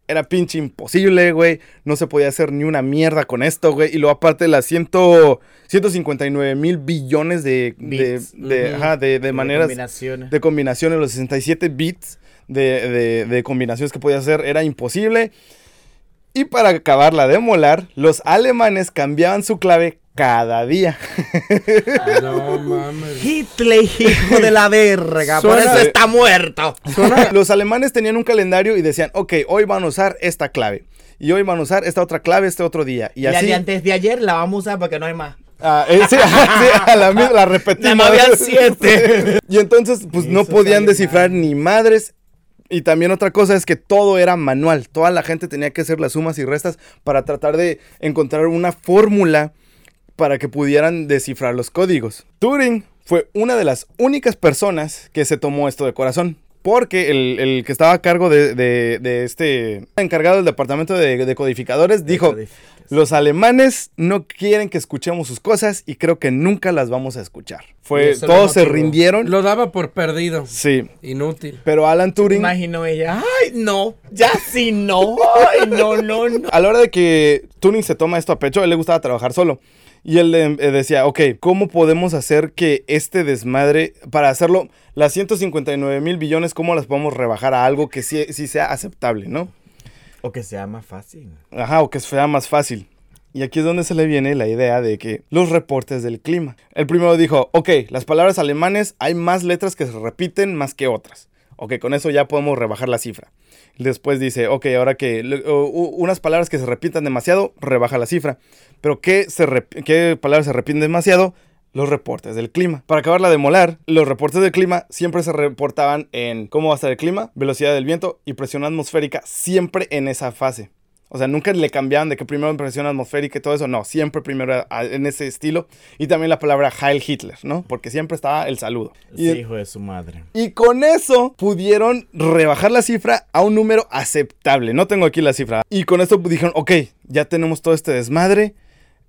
era pinche imposible, güey. No se podía hacer ni una mierda con esto, güey. Y luego aparte las ciento, 159 mil billones de, de, Bits. de, ajá, de- de maneras, Combinaciones. de combinaciones, los 67 bits de, de- de combinaciones que podía hacer, era imposible. Y para acabarla de molar, los alemanes cambiaban su clave cada día. No mames. Hitler, hijo de la verga. Por eso está muerto. los alemanes tenían un calendario y decían, ok, hoy van a usar esta clave. Y hoy van a usar esta otra clave este otro día. Y Y la así... de antes de ayer la vamos a usar porque no hay más. Ah, eh, sí, sí, a la, misma- la repetimos. Habían siete. Y entonces, pues no podían descifrar ni madres. Y también otra cosa es que todo era manual. Toda la gente tenía que hacer las sumas y restas para tratar de encontrar una fórmula para que pudieran descifrar los códigos. Turing fue una de las únicas personas que se tomó esto de corazón. Porque el, el que estaba a cargo de, de- de este encargado del departamento de, de codificadores dijo, Los alemanes no quieren que escuchemos sus cosas y creo que nunca las vamos a escuchar. Fue, todos se rindieron. Lo daba por perdido. Sí, Inútil. pero Alan Turing, Imagino ella, ay, no, ya sí, no, ay, no, no, no. a la hora de que Turing se toma esto a pecho, a él le gustaba trabajar solo. Y él eh, decía, ok, ¿cómo podemos hacer que este desmadre, para hacerlo, las 159 mil billones, ¿cómo las podemos rebajar a algo que sí, sí sea aceptable, no? O que sea más fácil. Ajá, o que sea más fácil. Y aquí es donde se le viene la idea de que los reportes del clima. El primero dijo, ok, las palabras alemanes hay más letras que se repiten más que otras. Ok, con eso ya podemos rebajar la cifra. Después dice, ok, ahora que unas palabras que se repitan demasiado, rebaja la cifra. Pero ¿qué, se ¿qué palabras se repiten demasiado? Los reportes del clima. Para acabarla de molar, los reportes del clima siempre se reportaban en cómo va a estar el clima, velocidad del viento y presión atmosférica, siempre en esa fase. O sea, nunca le cambiaban de que primero presión atmosférica y todo eso. No, siempre primero a- en ese estilo. Y también la palabra Heil Hitler, ¿no? Porque siempre estaba el saludo. Y, Sí, hijo de su madre. y con eso pudieron rebajar la cifra a un número aceptable. No tengo aquí la cifra. Y con esto dijeron, ok, ya tenemos todo este desmadre.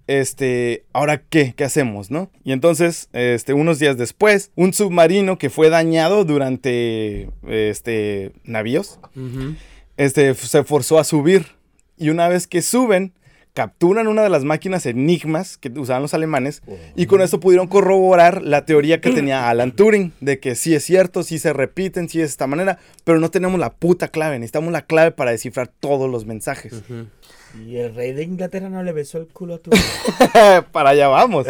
Este, ahora qué, qué hacemos, ¿no? Y entonces, este, unos días después, un submarino que fue dañado durante, este, navíos, este, se forzó a subir. Y una vez que suben, capturan una de las máquinas enigmas que usaban los alemanes y con eso pudieron corroborar la teoría que tenía Alan Turing de que sí es cierto, sí se repiten, sí es de esta manera, pero no tenemos la puta clave, necesitamos la clave para descifrar todos los mensajes. Y el rey de Inglaterra no le besó el culo a tu. para allá vamos.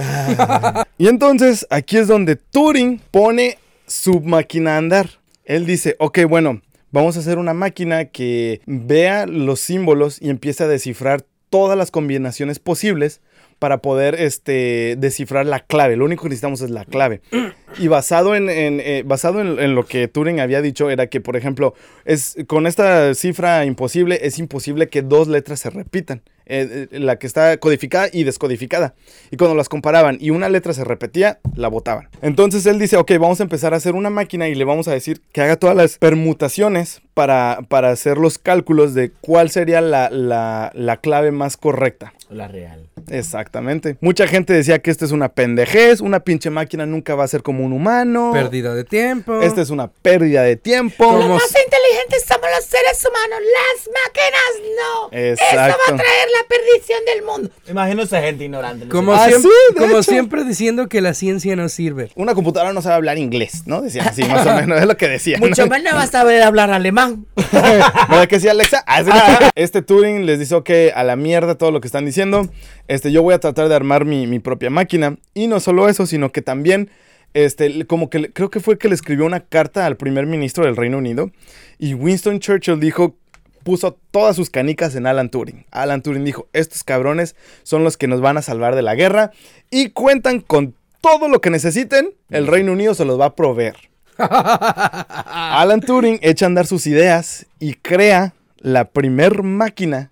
y entonces aquí es donde Turing pone su máquina a andar. Él dice, ok, bueno, vamos a hacer una máquina que vea los símbolos y empiece a descifrar todas las combinaciones posibles para poder este, descifrar la clave. Lo único que necesitamos es la clave. Y basado en, en, eh, basado en, en lo que Turing había dicho era que, por ejemplo, es, con esta cifra imposible, es imposible que dos letras se repitan. Eh, eh, la que está codificada y descodificada. Y cuando las comparaban y una letra se repetía, la botaban. Entonces él dice, ok, vamos a empezar a hacer una máquina y le vamos a decir que haga todas las permutaciones para, para hacer los cálculos de cuál sería la, la, la clave más correcta. La real. Exactamente. Mucha gente decía que esta es una pendejez, una pinche máquina nunca va a ser como un humano. Pérdida de tiempo. Esta es una pérdida de tiempo. Los más inteligentes somos los seres humanos, las máquinas no. Eso va Exacto. a traer la perdición del mundo. Imagino esa gente ignorante. Como, Ah, siempre, sí, de como hecho. siempre diciendo que la ciencia no sirve. Una computadora no sabe hablar inglés, ¿no? Decían así, más o menos, es lo que decían. Mucho menos vas a saber hablar alemán. ¿Verdad que sí, Alexa? Ah, sí. Este Turing les dice, ok, a la mierda todo lo que están diciendo. Este, yo voy a tratar de armar mi, mi propia máquina. Y no solo eso, sino que también, este, como que creo que fue que le escribió una carta al primer ministro del Reino Unido. Y Winston Churchill dijo, puso todas sus canicas en Alan Turing. Alan Turing dijo, estos cabrones son los que nos van a salvar de la guerra. Y cuentan con todo lo que necesiten, el Reino Unido se los va a proveer. Alan Turing echa a andar sus ideas y crea la primer máquina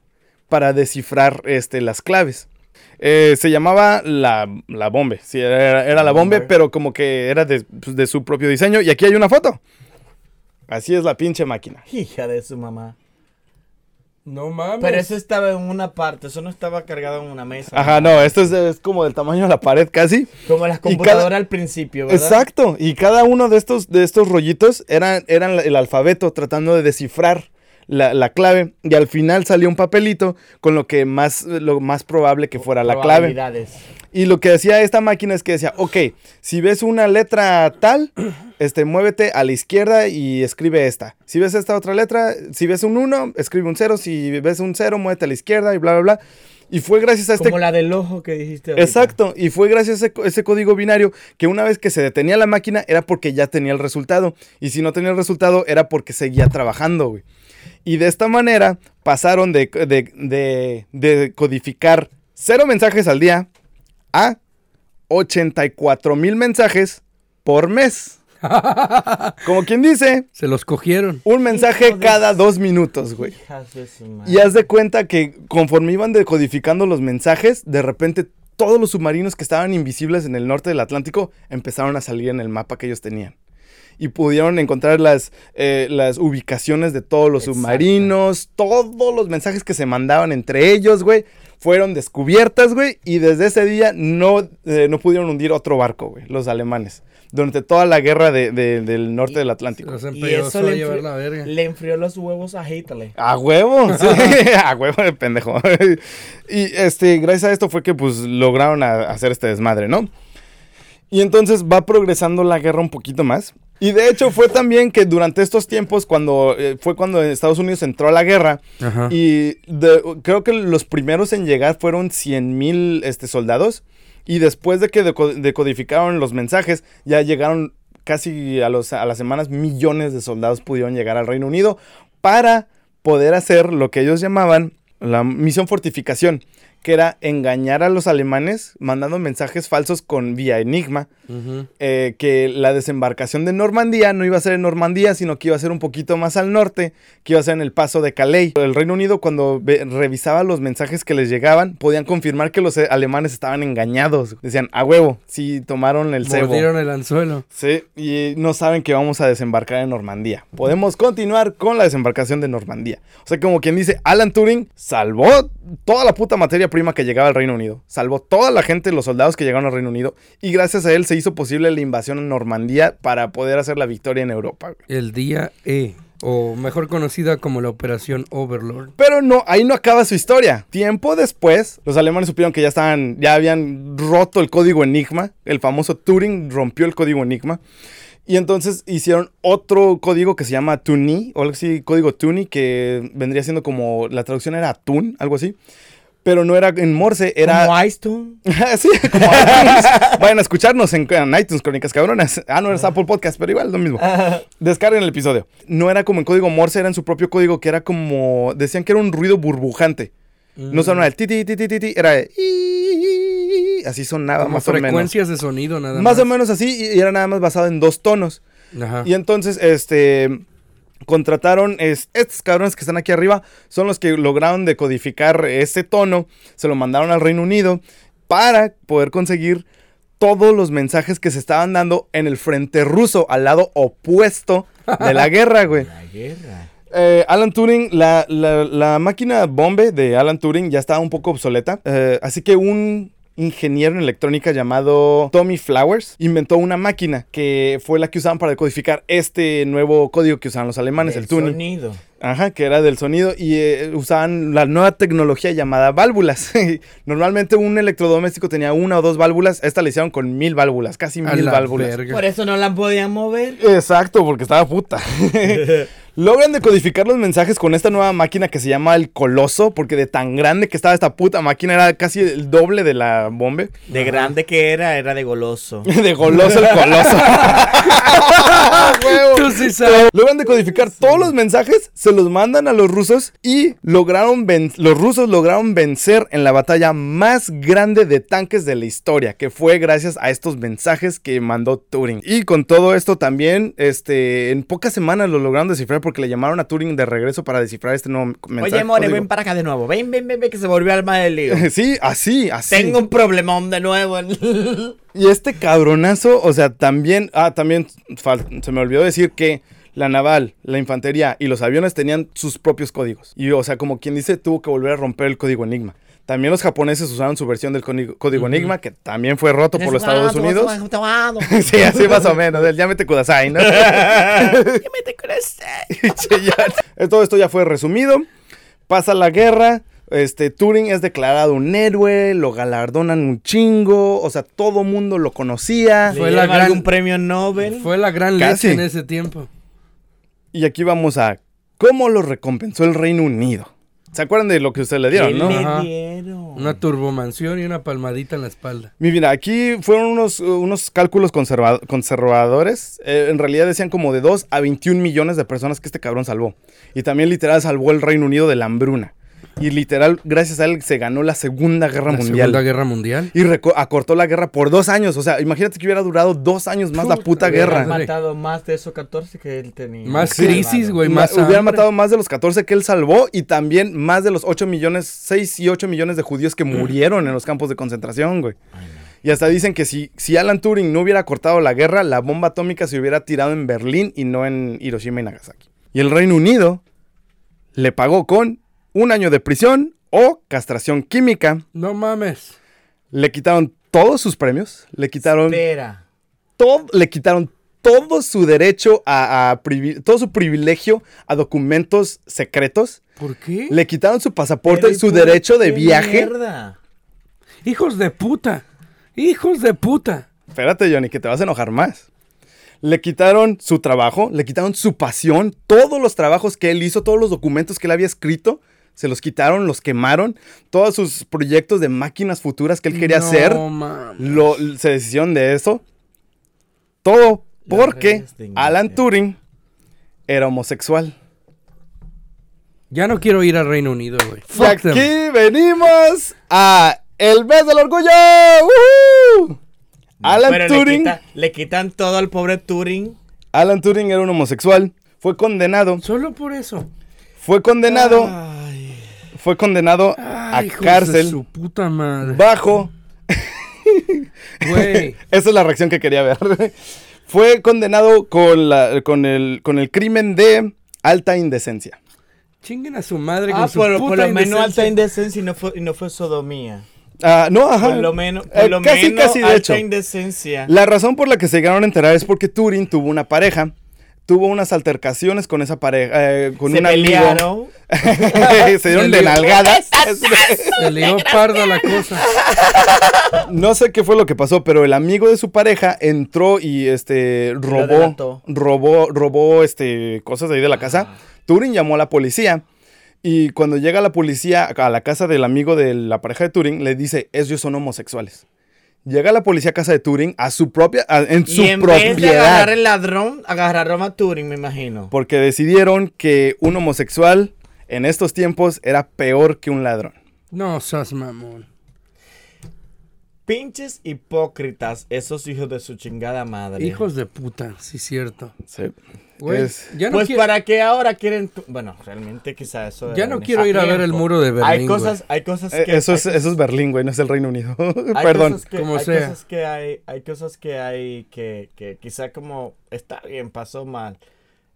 para descifrar este, las claves. Eh, se llamaba la, la bombe. Sí, era, era la bombe, pero como que era de, pues, de su propio diseño. Y aquí hay una foto. Así es la pinche máquina. Hija de su mamá. No mames. Pero eso estaba en una parte, eso no estaba cargado en una mesa. Ajá, no, esto es, es como del tamaño de la pared casi. Como las cada- computadoras al principio, ¿verdad? Exacto. Y cada uno de estos, de estos rollitos eran, eran el alfabeto tratando de descifrar la, la clave. Y al final salió un papelito con lo que más, lo más probable que fuera la clave. Y lo que hacía esta máquina es que decía, ok, si ves una letra tal, este, muévete a la izquierda y escribe esta. Si ves esta otra letra, si ves un 1, escribe un 0. Si ves un 0, muévete a la izquierda y bla, bla, bla. Y fue gracias a este... Como la del ojo que dijiste ahorita. Exacto, y fue gracias a ese, ese código binario que una vez que se detenía la máquina era porque ya tenía el resultado. Y si no tenía el resultado era porque seguía trabajando, güey. Y de esta manera pasaron de, de- de- de codificar cero mensajes al día a 84 mil mensajes por mes. Como quien dice, Se los cogieron. un mensaje cada dos minutos, güey. Y haz de cuenta que conforme iban decodificando los mensajes, de repente todos los submarinos que estaban invisibles en el norte del Atlántico empezaron a salir en el mapa que ellos tenían. Y pudieron encontrar las, eh, las ubicaciones de todos los Exacto. submarinos, todos los mensajes que se mandaban entre ellos, güey. Fueron descubiertas, güey, y desde ese día no, eh, no pudieron hundir otro barco, güey, los alemanes. Durante toda la guerra de- de- del norte del Atlántico. Los Y eso a le, llevar enfri- la verga. le enfrió los huevos a Hitler. A huevo, sí, a huevo de pendejo. y este, gracias a esto fue que pues lograron a- hacer este desmadre, ¿no? Y entonces va progresando la guerra un poquito más. Y de hecho fue también que durante estos tiempos, cuando eh, fue cuando Estados Unidos entró a la guerra, Ajá. y de- creo que los primeros en llegar fueron 100 mil este, soldados. Y después de que deco- decodificaron los mensajes, ya llegaron casi a, los, a las semanas millones de soldados pudieron llegar al Reino Unido para poder hacer lo que ellos llamaban la misión fortificación, que era engañar a los alemanes mandando mensajes falsos con vía enigma eh, que la desembarcación de Normandía no iba a ser en Normandía, sino que iba a ser un poquito más al norte, que iba a ser en el paso de Calais. El Reino Unido, cuando revisaba los mensajes que les llegaban, podían confirmar que los alemanes estaban engañados. Decían, a huevo, sí tomaron el cebo. Mordieron el anzuelo. Sí, y no saben que vamos a desembarcar en Normandía. Podemos continuar con la desembarcación de Normandía. O sea, como quien dice, Alan Turing salvó toda la puta materia prima que llegaba al Reino Unido. Salvó toda la gente, los soldados que llegaron al Reino Unido. Y gracias a él se hizo posible la invasión en Normandía para poder hacer la victoria en Europa. El día E, o mejor conocida como la Operación Overlord. Pero no, ahí no acaba su historia. Tiempo después, los alemanes supieron que ya estaban, ya habían roto el código Enigma. El famoso Turing rompió el código Enigma. Y entonces hicieron otro código que se llama Tuni, o algo así, código Tuni, que vendría siendo como, la traducción era atún, algo así. Pero no era en Morse, era... Como Einstein. sí, como iTunes. Vayan a escucharnos en, en iTunes, Crónicas Cabronas. Ah, no, es Apple Podcast, pero igual, lo mismo. Descarguen el episodio. No era como en código Morse, era en su propio código, que era como... Decían que era un ruido burbujante. No sonaba el ti, ti, ti, ti, ti, ti, era de... Así sonaba Como más o menos. frecuencias de sonido nada más. Más o menos así, y era nada más basado en dos tonos. Ajá. Y entonces, este. Contrataron es- estos cabrones que están aquí arriba, son los que lograron decodificar ese tono, se lo mandaron al Reino Unido para poder conseguir todos los mensajes que se estaban dando en el frente ruso, al lado opuesto de la guerra, güey. La guerra. Eh, Alan Turing, la, la- la máquina bombe de Alan Turing ya estaba un poco obsoleta. eh, así que un ingeniero en electrónica llamado Tommy Flowers inventó una máquina que fue la que usaban para decodificar este nuevo código que usaban los alemanes, el tuning. sonido. Ajá, que era del sonido y eh, usaban la nueva tecnología llamada válvulas. Normalmente un electrodoméstico tenía una o dos válvulas, esta le hicieron con mil válvulas, casi A mil la válvulas. verga. Por eso no la podían mover. Exacto, porque estaba puta. Logran decodificar los mensajes con esta nueva máquina que se llama el Coloso, porque de tan grande que estaba esta puta máquina era casi el doble de la bombe. De grande que era, era de goloso. De goloso el Coloso. Huevo. Tú sí sabes. Logran decodificar todos los mensajes, se los mandan a los rusos y lograron los rusos lograron vencer en la batalla más grande de tanques de la historia, que fue gracias a estos mensajes que mandó Turing. Y con todo esto también, este, en pocas semanas lo lograron descifrar porque le llamaron a Turing de regreso para descifrar este nuevo mensaje. Oye, More, ven para acá de nuevo. Ven, ven, ven, ven, que se volvió alma del lío. Sí, así, así. Tengo un problemón de nuevo. Y este cabronazo, o sea, también, ah, también se me olvidó decir que la naval, la infantería y los aviones tenían sus propios códigos. Y, o sea, como quien dice, tuvo que volver a romper el código Enigma. También los japoneses usaron su versión del código, Enigma, que también fue roto por los Estados Unidos. sí, así más o menos, del llámete Kudasai, ¿no? Sí, ya. Todo esto ya fue resumido. Pasa la guerra. Este, Turing es declarado un héroe, lo galardonan un chingo, o sea, todo mundo lo conocía. Fue Fue la gran- algún premio Nobel. Fue la gran leche en ese tiempo. Y aquí vamos a cómo lo recompensó el Reino Unido. ¿Se acuerdan de lo que ustedes le ¿Qué dieron, no? le dieron? Una turbomansión y una palmadita en la espalda. Mi- Mira, aquí fueron unos, unos cálculos conserva- conservadores. Eh, en realidad decían como de 2 a 21 millones de personas que este cabrón salvó. Y también literal salvó el Reino Unido de la hambruna. Y literal, gracias a él, se ganó la Segunda Guerra La Mundial. Segunda Guerra Mundial. Y acortó la guerra por dos años. O sea, imagínate que hubiera durado dos años más la puta guerra. matado más de esos 14 que él tenía. Más Sí. crisis, güey, más hubieran matado más de los 14 que él salvó y también más de los 8 millones, 6 y 8 millones de judíos que murieron en los campos de concentración, güey. Y hasta dicen que si, si Alan Turing no hubiera cortado la guerra, la bomba atómica se hubiera tirado en Berlín y no en Hiroshima y Nagasaki. Y el Reino Unido le pagó con un año de prisión o castración química. No mames. Le quitaron todos sus premios, le quitaron Espera. todo, le quitaron todo su derecho a, a privi- todo su privilegio a documentos secretos. ¿Por qué? Le quitaron su pasaporte y su ¿y por derecho de viaje. mierda? Hijos de puta. Hijos de puta. Espérate, Johnny, que te vas a enojar más. Le quitaron su trabajo, le quitaron su pasión, todos los trabajos que él hizo, todos los documentos que él había escrito, se los quitaron, los quemaron, todos sus proyectos de máquinas futuras que él quería no, hacer, lo, se decidieron de eso. Todo porque Alan. Turing era homosexual. Ya no quiero ir al Reino Unido, güey. Y Fuck them. aquí venimos a el mes del orgullo. ¡Woohoo! Alan Pero le, Turing, quita- le quitan todo al pobre Turing. Alan Turing era un homosexual. Fue condenado. Solo por eso. Fue condenado. Fue condenado Ay, a de cárcel su puta madre. bajo. Güey. Esa es la reacción que quería ver. Fue condenado con, la, con, el, con el crimen de alta indecencia. Chinguen a su madre Ah, con su por, por puta lo menos alta indecencia. y no fue, y no fue sodomía. Ah, no, ajá. Por lo menos, Eh, por lo casi, menos casi, de alta hecho. indecencia. La razón por la que se llegaron a enterar es porque Turing tuvo una pareja. Tuvo unas altercaciones con esa pareja, eh, con Se un amigo. pelearon. se dieron de nalgadas. Se lió parda la cosa. No sé qué fue lo que pasó, pero el amigo de su pareja entró y este robó, robó, robó este cosas de ahí de la casa. Turing llamó a la policía y cuando llega la policía a la casa del amigo de la pareja de Turing le dice, ellos son homosexuales. Llega la policía a casa de Turing a su propia, a- en su y en vez de agarrar el ladrón, agarraron a Turing, me imagino. porque decidieron que un homosexual en estos tiempos era peor que un ladrón. No, seas mamón. Pinches hipócritas, esos hijos de su chingada madre. Hijos de puta, sí, cierto. Sí. Güey, Es- ya no pues quiero- para qué ahora quieren tu- bueno realmente quizá eso Ya no quiero ir a ver el muro de Berlín, hay cosas hay cosas Eh, que eso, es, hay, eso es Berlín, güey, no es el Reino Unido. hay Perdón. cosas que, Como hay sea. cosas que hay hay cosas que hay que, que quizá como está bien pasó mal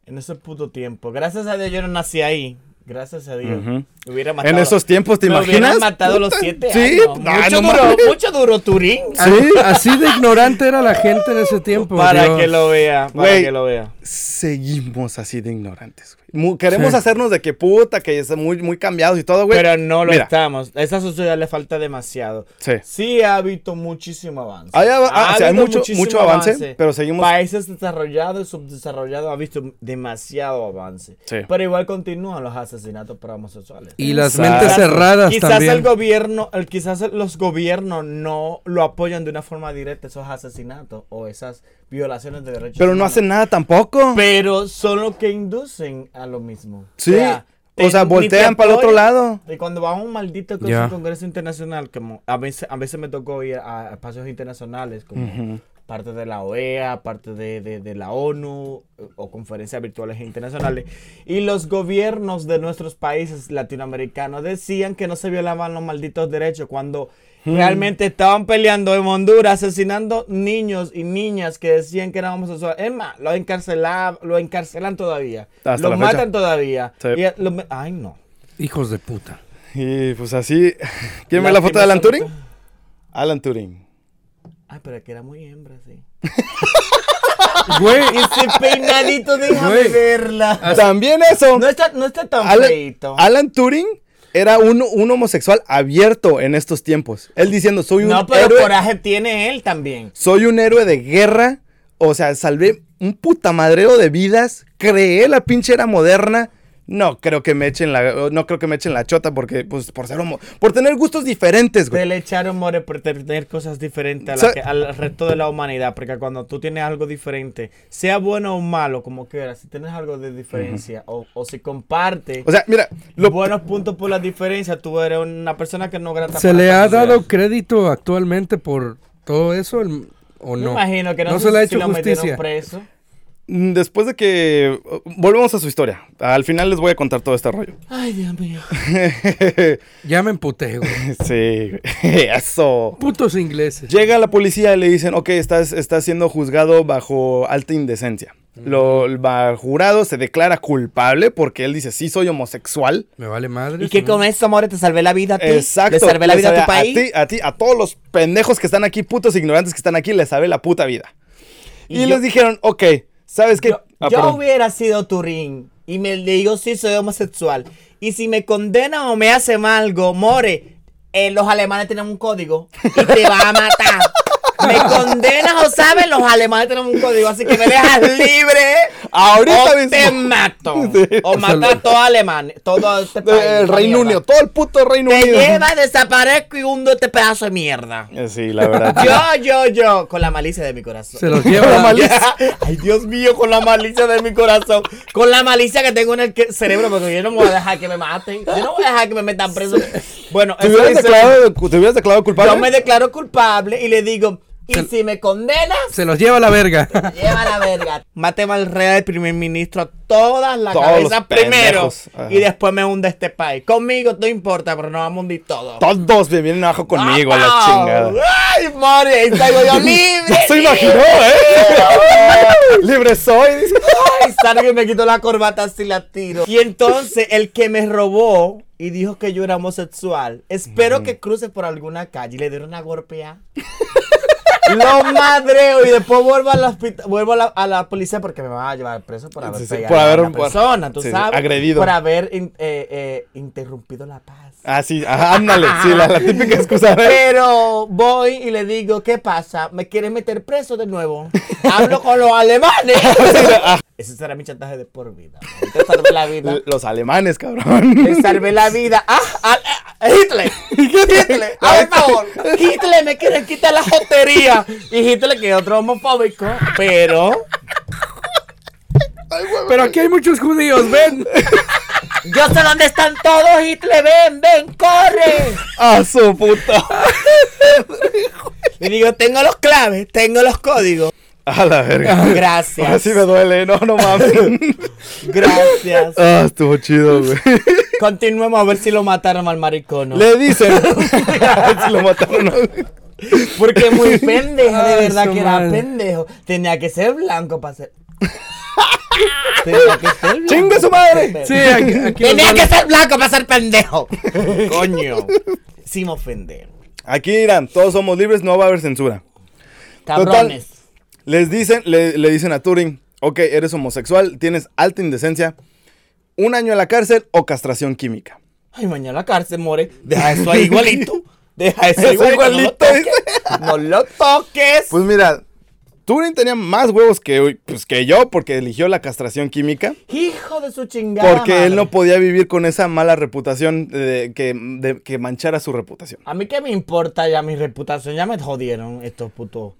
en ese puto tiempo gracias a Dios yo no nací ahí gracias a Dios hubiera matado En esos tiempos, ¿te me imaginas? hubieran matado a los Puta, siete sí, años no, mucho, no duro, mames. mucho duro Turín Así, así de ignorante era la gente en ese tiempo. para Dios. que lo vea para que lo vea Seguimos así de ignorantes, queremos Sí. hacernos de que puta, que están muy, muy cambiados y todo, güey. pero no lo Mira, estamos a esa sociedad le falta demasiado Sí. Sí ha habido muchísimo avance. Hay av- ah, Ha o sea, hay habido mucho- avance, pero seguimos- Países desarrollados y subdesarrollados ha visto demasiado avance. Sí. Pero igual continúan los asesinatos para homosexuales. Y las Exacto. mentes cerradas quizás también. el gobierno, el, quizás los gobiernos no lo apoyan de una forma directa esos asesinatos o esas violaciones de derechos Pero no humanos. hacen nada tampoco. Pero son los que inducen a lo mismo. Sí. O sea, voltean para el otro lado. y cuando va a un maldito congreso internacional, como a veces, a veces me tocó ir a espacios internacionales como parte de la OEA, parte de, de- de la ONU o conferencias virtuales internacionales. Y los gobiernos de nuestros países latinoamericanos decían que no se violaban los malditos derechos cuando. Realmente estaban peleando en Honduras, asesinando niños y niñas que decían que eran homosexuales. Es más, lo encarcelan, lo encarcelan todavía. Hasta lo la fecha. matan todavía. Sí. Y, lo me- ay, no. Hijos de puta. Y pues así. ¿Quién ve la foto de Alan Turing? Alan Turing. Ay, pero que era muy hembra, sí. Güey, Ese peinadito, déjame Güey. verla. También eso. No está, no está tan Alan, feito. Alan Turing era un, un homosexual abierto en estos tiempos. Él diciendo, soy un No, pero héroe. coraje tiene él también. Soy un héroe de guerra. O sea, salvé un putamadreo de vidas. Creé la pinche era moderna. No creo que me echen la, no creo que me echen la chota porque, pues, por ser homo, por tener gustos diferentes, Te güey. le echaron more por tener cosas diferentes a la que- al resto de la humanidad. Porque cuando tú tienes algo diferente, sea bueno o malo, como quieras, si tienes algo de diferencia o, o si compartes O sea, mira, lo, buenos puntos por la diferencia, tú eres una persona que no grata ¿se le ha dado crédito actualmente por todo eso el- o Me no? imagino que no, No se le ha si hecho lo metieron justicia. preso. Mm, Después de que... Volvemos a su historia. Al final les voy a contar todo este rollo. Ay, Dios mío. Ya me emputé, güey. sí, eso. Putos ingleses. Llega la policía y le dicen, ok, estás, estás siendo juzgado bajo alta indecencia. Lo, el jurado se declara culpable porque él dice, sí, soy homosexual. Me vale madre. ¿Y qué con eso, more? ¿Te salvé la vida a ti? Exacto. ¿Le salvé la vida a tu país? ti, a ti, a todos los pendejos que están aquí, putos ignorantes que están aquí, les sabe la puta vida. Y, Y yo- les dijeron, ok, ¿sabes qué? Yo, Ah, yo hubiera sido Turín y me le digo sí soy homosexual y si me condenan o me hacen algo, more, eh, los alemanes tienen un código y te va a matar. Me condenas o sabes, los alemanes tienen un código, así que me dejas libre. Ahorita o mismo. te mato. O mato a todo Alemania, todo este país. El la Reino mierda. Unido, todo el puto Reino Te Unido. lleva, desaparezco y hundo este pedazo de mierda. Eh, Sí, la verdad. Yo, yo, yo, con la malicia de mi corazón. Se los lleva. Ay, Dios mío, con la malicia de mi corazón. Con la malicia que tengo en el cerebro, porque yo no me voy a dejar que me maten. Yo no voy a dejar que me metan preso. Bueno, ¿Te eso hubieras, dice- declarado, ¿Te hubieras declarado culpable? yo me declaro culpable y le digo, y Se- si me condenas, Se los lleva a la verga. lleva a la verga. Matemos al rey del primer ministro a todas las Todos cabezas primero. Y después me hunde este país. Conmigo no importa, pero nos vamos a hundir todo. Todos me vienen abajo conmigo a la chingada. ¡Ay, Mori! Ahí salgo yo libre. Se imaginó, ¿eh? Libre soy. dice. Ay, salgo y me quito la corbata así la tiro. Y entonces el que me robó y dijo que yo era homosexual, espero que cruce por alguna calle y le dé una golpea. Lo madreo y después vuelvo a la, vuelvo a la, a la policía porque me van a llevar preso por haber Sí, sí, pegado por haber- a una persona, tú sí, sabes. agredido. Por haber in- eh, eh, interrumpido la paz. Ah, sí, ajá, ándale. Sí, la, la típica excusa. ¿eh? Pero voy y le digo, ¿qué pasa? ¿Me quieren meter preso de nuevo? Hablo con los alemanes. Ese será mi chantaje de por vida. Te salvé la vida. Los alemanes, cabrón. Te salvé la vida. ¡Ah! ah, ah, ¡Hitler! ¡Hitler! ¡A favor! ¡Hitler me quiere quitar la jotería! Y Hitler que es otro homofóbico, pero... Pero aquí hay muchos judíos, ven. Yo sé dónde están todos, Hitler. ¡Ven, ven, corre! A su puta. Y digo, tengo los claves, tengo los códigos. A la verga. Gracias. Así me duele. No, no mames. Gracias. Ah, estuvo chido, güey. Continuemos a ver si lo mataron al maricón. ¿no? Le dicen. A ver si lo mataron. ¿no? Porque muy pendejo, de verdad que era pendejo. Tenía que ser blanco para ser. Tenía que ser blanco. ¡Chingue su madre! Sí, aquí, aquí los Tenía que ser blanco para ser pendejo. Coño. Sin ofender. Aquí dirán, todos somos libres, no va a haber censura. Cabrones. Les dicen, le, le dicen a Turing, ok, eres homosexual, tienes alta indecencia, un año en la cárcel o castración química. Ay, mañana la cárcel, more. Deja eso ahí igualito. Deja eso Eso igualito. No lo. No lo toques. Pues mira, Turing tenía más huevos que, pues, que yo porque eligió la castración química. Hijo de su chingada. Porque él no podía vivir con esa mala reputación de, que, de- que manchara su reputación. A mí qué me importa ya mi reputación. Ya me jodieron estos putos.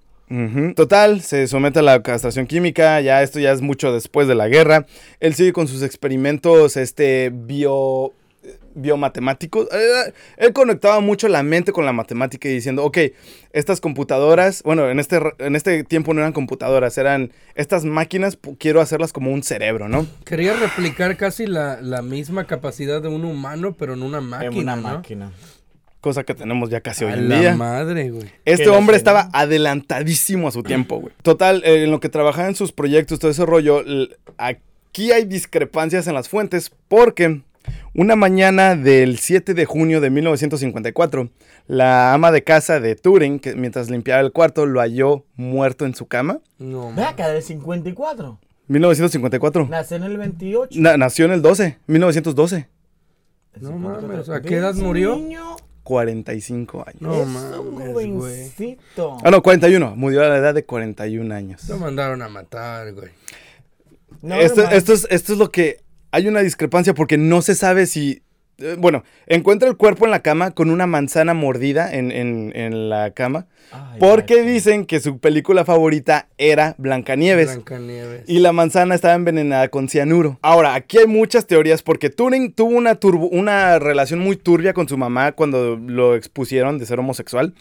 Total, se somete a la castración química, ya esto ya es mucho después de la guerra. Él sigue con sus experimentos este, bio, biomatemáticos. Eh, él conectaba mucho la mente con la matemática y diciendo, ok, estas computadoras, bueno, en este, en este tiempo no eran computadoras, eran estas máquinas, quiero hacerlas como un cerebro, ¿no? Quería replicar casi la, la misma capacidad de un humano, pero en una máquina. en una ¿no? máquina. Cosa que tenemos ya casi hoy A en la día. madre, güey. Este hombre estaba adelantadísimo a su tiempo, güey. Total, eh, en lo que trabajaba en sus proyectos, todo ese rollo, aquí hay discrepancias en las fuentes porque una mañana del 7 de junio de 1954, la ama de casa de Turing, que mientras limpiaba el cuarto, lo halló muerto en su cama. No, Ve acá, del 54. 1954. Nació en el 28. Na- nació en el 12, 1912. no mames. ¿A qué edad murió? Niño, 45 años. No mames, güey. jovencito. Ah, no, 41. Murió a la edad de 41 años. Lo mandaron a matar, güey. No, esto, esto, es, esto es lo que hay una discrepancia porque no se sabe si... eh, Bueno, encuentra el cuerpo en la cama con una manzana mordida en, en- en la cama Ay, porque ay, dicen que su película favorita era Blancanieves. Blancanieves. Y la manzana estaba envenenada con cianuro. Ahora, aquí hay muchas teorías porque Turing tuvo una, turbo- una relación muy turbia con su mamá cuando lo expusieron de ser homosexual.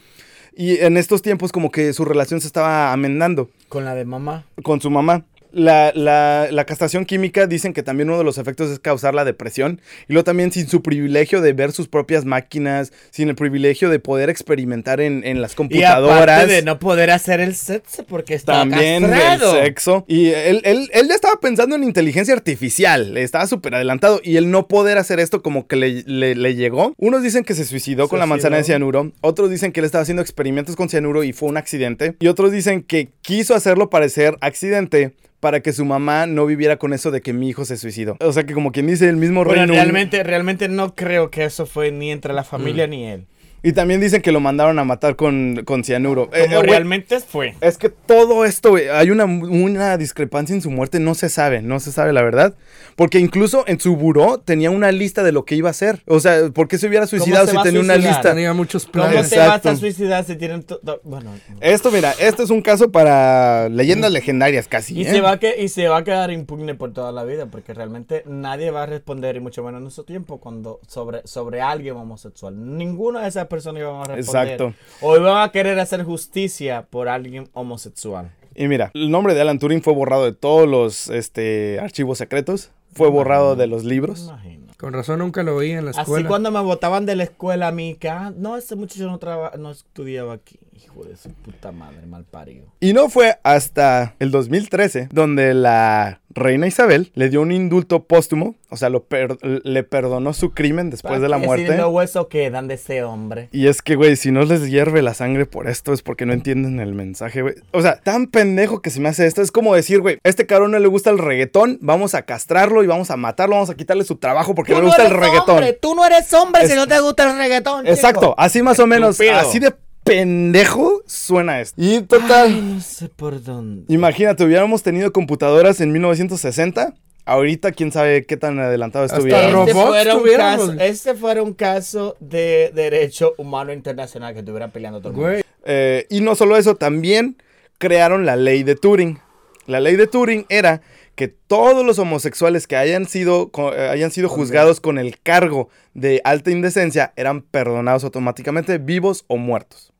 Y en estos tiempos como que su relación se estaba amendando Con la de mamá. con su mamá. La, la- la castración química dicen que también uno de los efectos es causar la depresión. Y luego también sin su privilegio de ver sus propias máquinas, sin el privilegio de poder experimentar en, en las Y computadoras. aparte de no poder hacer el sexo porque está También el castrado. sexo. Y él, él, él ya estaba pensando en inteligencia artificial. Estaba súper adelantado. Y el no poder hacer esto como que le, le- le llegó. Unos dicen que se suicidó con la manzana de cianuro. Otros dicen que él estaba haciendo experimentos con cianuro y fue un accidente. Y otros dicen que quiso hacerlo parecer accidente para que su mamá no viviera con eso de que mi hijo se suicidó. O sea que como quien dice el mismo Bueno, Reino realmente, realmente no creo que eso fue ni entre la familia Mm. ni él. Y también dicen que lo mandaron a matar con, con cianuro. Eh, Como eh, realmente fue. Es que todo esto, güey, hay una, una discrepancia en su muerte, no se sabe, no se sabe la verdad. Porque incluso en su buró tenía una lista de lo que iba a hacer. O sea, ¿por qué se hubiera suicidado se si tenía una suicidar? lista? Tenía muchos ¿Cómo planes. te vas Exacto. a suicidar si tienen todo? Bueno. Esto, mira, esto es un caso para leyendas legendarias casi. Y ¿eh? se, va a que, y se va a quedar impugne por toda la vida, porque realmente nadie va a responder, y mucho menos en nuestro tiempo, cuando sobre, sobre alguien homosexual. Ninguna de esas personas iban a responder. Exacto. O iban a querer hacer justicia por alguien homosexual. Y mira, el nombre de Alan Turing fue borrado de todos los este, archivos secretos, fue borrado de los libros. imagino. Con razón nunca lo veía en la Así escuela. cuando me botaban de la escuela a mí, que ah, no, ese muchacho no, traba- no estudiaba aquí. Hijo de su puta madre, mal parido. Y no fue hasta el 2013 donde la reina Isabel le dio un indulto póstumo, o sea, lo per- le perdonó su crimen después de la ¿Para qué muerte. Si los huesos quedan de ese hombre. Y es que, güey, si no les hierve la sangre por esto es porque no entienden el mensaje, güey. O sea, tan pendejo que se me hace esto. Es como decir, güey, este cabrón no le gusta el reggaetón, vamos a castrarlo y vamos a matarlo, vamos a quitarle su trabajo porque no le gusta el reggaetón. hombre, tú no eres hombre Es- si no te gusta el reggaetón. chico. Exacto, así más o menos, así de pendejo suena esto. Y total, Ay, no sé por dónde. imagínate, hubiéramos tenido computadoras en 1960. Ahorita, quién sabe qué tan adelantado estuviera. Este fuera, un caso, este fuera un caso de derecho humano internacional que estuvieran peleando todo el mundo. Eh, y no solo eso, también crearon la ley de Turing. La ley de Turing era que todos los homosexuales que hayan sido, eh, hayan sido juzgados con el cargo de alta indecencia eran perdonados automáticamente, vivos o muertos.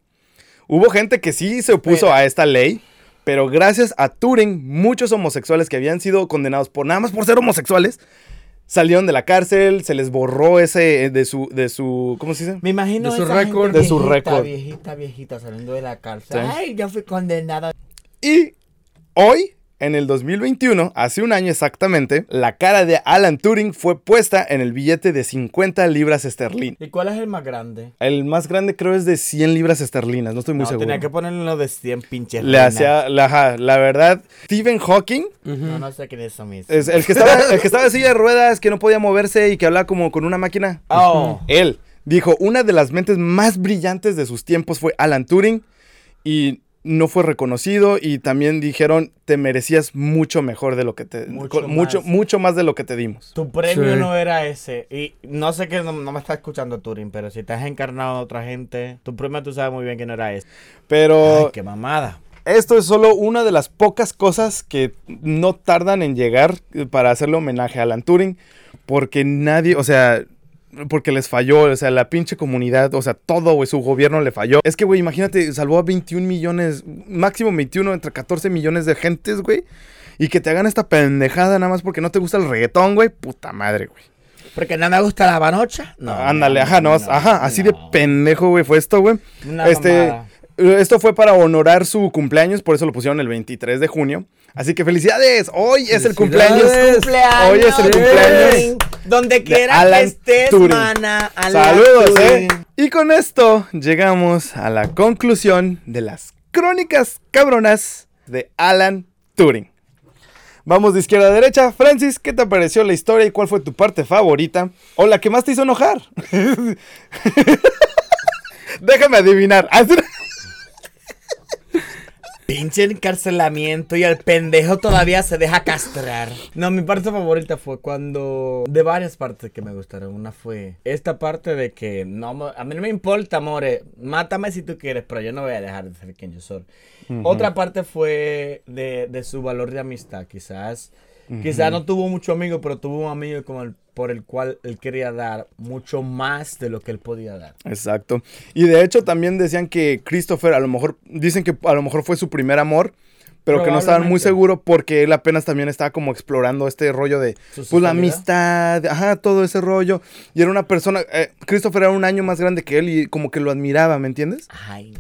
Hubo gente que sí se opuso a esta ley, pero gracias a Turing, muchos homosexuales que habían sido condenados por nada más por ser homosexuales, salieron de la cárcel, se les borró ese eh, de su, de su, ¿cómo se dice? Me imagino De su récord. De su viejita, récord. Viejita, viejita, saliendo de la cárcel. Sí. Ay, yo fui condenado. Y hoy, en el 2021, hace un año exactamente, la cara de Alan Turing fue puesta en el billete de 50 libras esterlinas. ¿Y cuál es el más grande? El más grande creo es de 100 libras esterlinas, no estoy muy no, seguro. tenía que ponerle uno de 100 pinches. Le hacía, la, la verdad, Stephen Hawking, No, no sé quién es eso mismo. es el que estaba, el que estaba en silla de ruedas, que no podía moverse y que hablaba como con una máquina. Oh. Él dijo, una de las mentes más brillantes de sus tiempos fue Alan Turing y no fue reconocido y también dijeron, te merecías mucho mejor de lo que te... Mucho mucho, más. mucho más de lo que te dimos. Tu premio Sí. no era ese. Y no sé que no, no me está escuchando Turing, pero si te has encarnado a otra gente, tu premio tú sabes muy bien que no era ese. Pero Ay, qué mamada. esto es solo una de las pocas cosas que no tardan en llegar para hacerle homenaje a Alan Turing, porque nadie, o sea, porque les falló, o sea, la pinche comunidad, o sea, todo, güey, su gobierno le falló. Es que, güey, imagínate, salvó a 21 millones, máximo 21, entre 14 millones de gentes, güey, y que te hagan esta pendejada nada más porque no te gusta el reggaetón, güey, puta madre, güey. Porque no me gusta la banocha. No. Ándale, ajá, no, no, ajá, así de pendejo, güey, fue esto, güey. Este, mamada. esto fue para honorar su cumpleaños, por eso lo pusieron el 23 de junio. Así que felicidades, hoy es el cumpleaños. Cumpleaños, Hoy es el cumpleaños. Donde quiera que estés, Turing. mana. Alan Saludos, Turing. eh. Y con esto llegamos a la conclusión de las crónicas cabronas de Alan Turing. Vamos de izquierda a derecha. Francis, ¿qué te pareció la historia y cuál fue tu parte favorita? O la que más te hizo enojar. Déjame adivinar. Pinche encarcelamiento y el pendejo todavía se deja castrar. No, mi parte favorita fue cuando... De varias partes que me gustaron. Una fue esta parte de que no a mí no me importa, amore. Mátame si tú quieres, pero yo no voy a dejar de ser quien yo soy. Otra parte fue de, de su valor de amistad. Quizás... Quizás no tuvo mucho amigo, pero tuvo un amigo como el- por el cual él quería dar mucho más de lo que él podía dar. Exacto. Y de hecho también decían que Christopher a lo mejor, dicen que a lo mejor fue su primer amor, pero que no estaban muy seguros porque él apenas también estaba como explorando este rollo de pues la amistad, ajá, todo ese rollo. Y era una persona, eh, Christopher era un año más grande que él y como que lo admiraba, ¿me entiendes? Ay.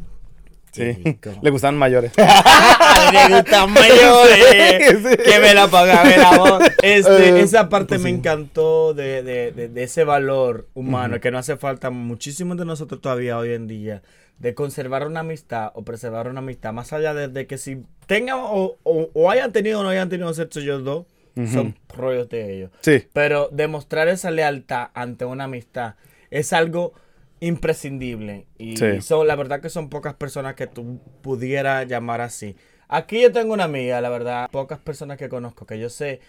Sí, le gustaban mayores. Ay, le gustan mayores. Sí. Que me la paga, me la voz. Este, Eh, esa parte pues me sí. encantó de, de- de- de ese valor humano que no hace falta muchísimos de nosotros todavía hoy en día de conservar una amistad o preservar una amistad más allá de, de que si tengan o, o- o hayan tenido o no hayan tenido sexo ellos dos son rollos de ellos Sí. pero demostrar esa lealtad ante una amistad es algo imprescindible. Y Sí. son, la verdad que son pocas personas que tú pudieras llamar así. Aquí yo tengo una amiga, la verdad, pocas personas que conozco, que yo sé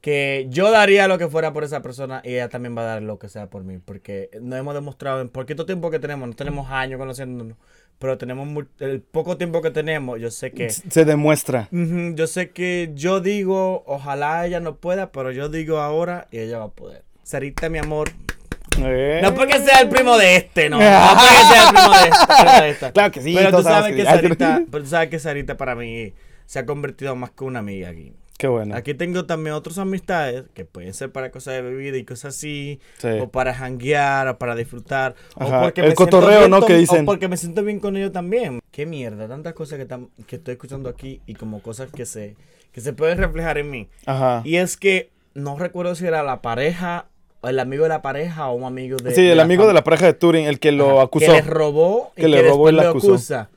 que yo daría lo que fuera por esa persona y ella también va a dar lo que sea por mí. Porque nos hemos demostrado en poquito tiempo que tenemos, no tenemos años conociéndonos, pero tenemos mu- el poco tiempo que tenemos, yo sé que... Se demuestra. Ujú, Yo sé que yo digo, ojalá ella no pueda, pero yo digo ahora y ella va a poder. Sarita, mi amor. Eh. No porque sea el primo de este, no. No porque sea el primo de este. pero de esta. Claro que sí, Pero tú sabes que- Sarita, pero tú sabes que Sarita para mí se ha convertido más que una amiga aquí. Qué bueno. Aquí tengo también otras amistades que pueden ser para cosas de bebida y cosas así, Sí. o para janguear, o para disfrutar, Ajá, o porque el me siento cotorreo, bien ¿no? con- que dicen. O porque me siento bien con ellos también. Qué mierda, tantas cosas que, que estoy escuchando aquí y como cosas que se, que se pueden reflejar en mí. Ajá. Y es que no recuerdo si era la pareja, el amigo de la pareja o un amigo de. sí, el amigo de la pareja de Turing, el que lo Ajá, acusó. Que le robó y Que que, le robó después y acusó. acusa.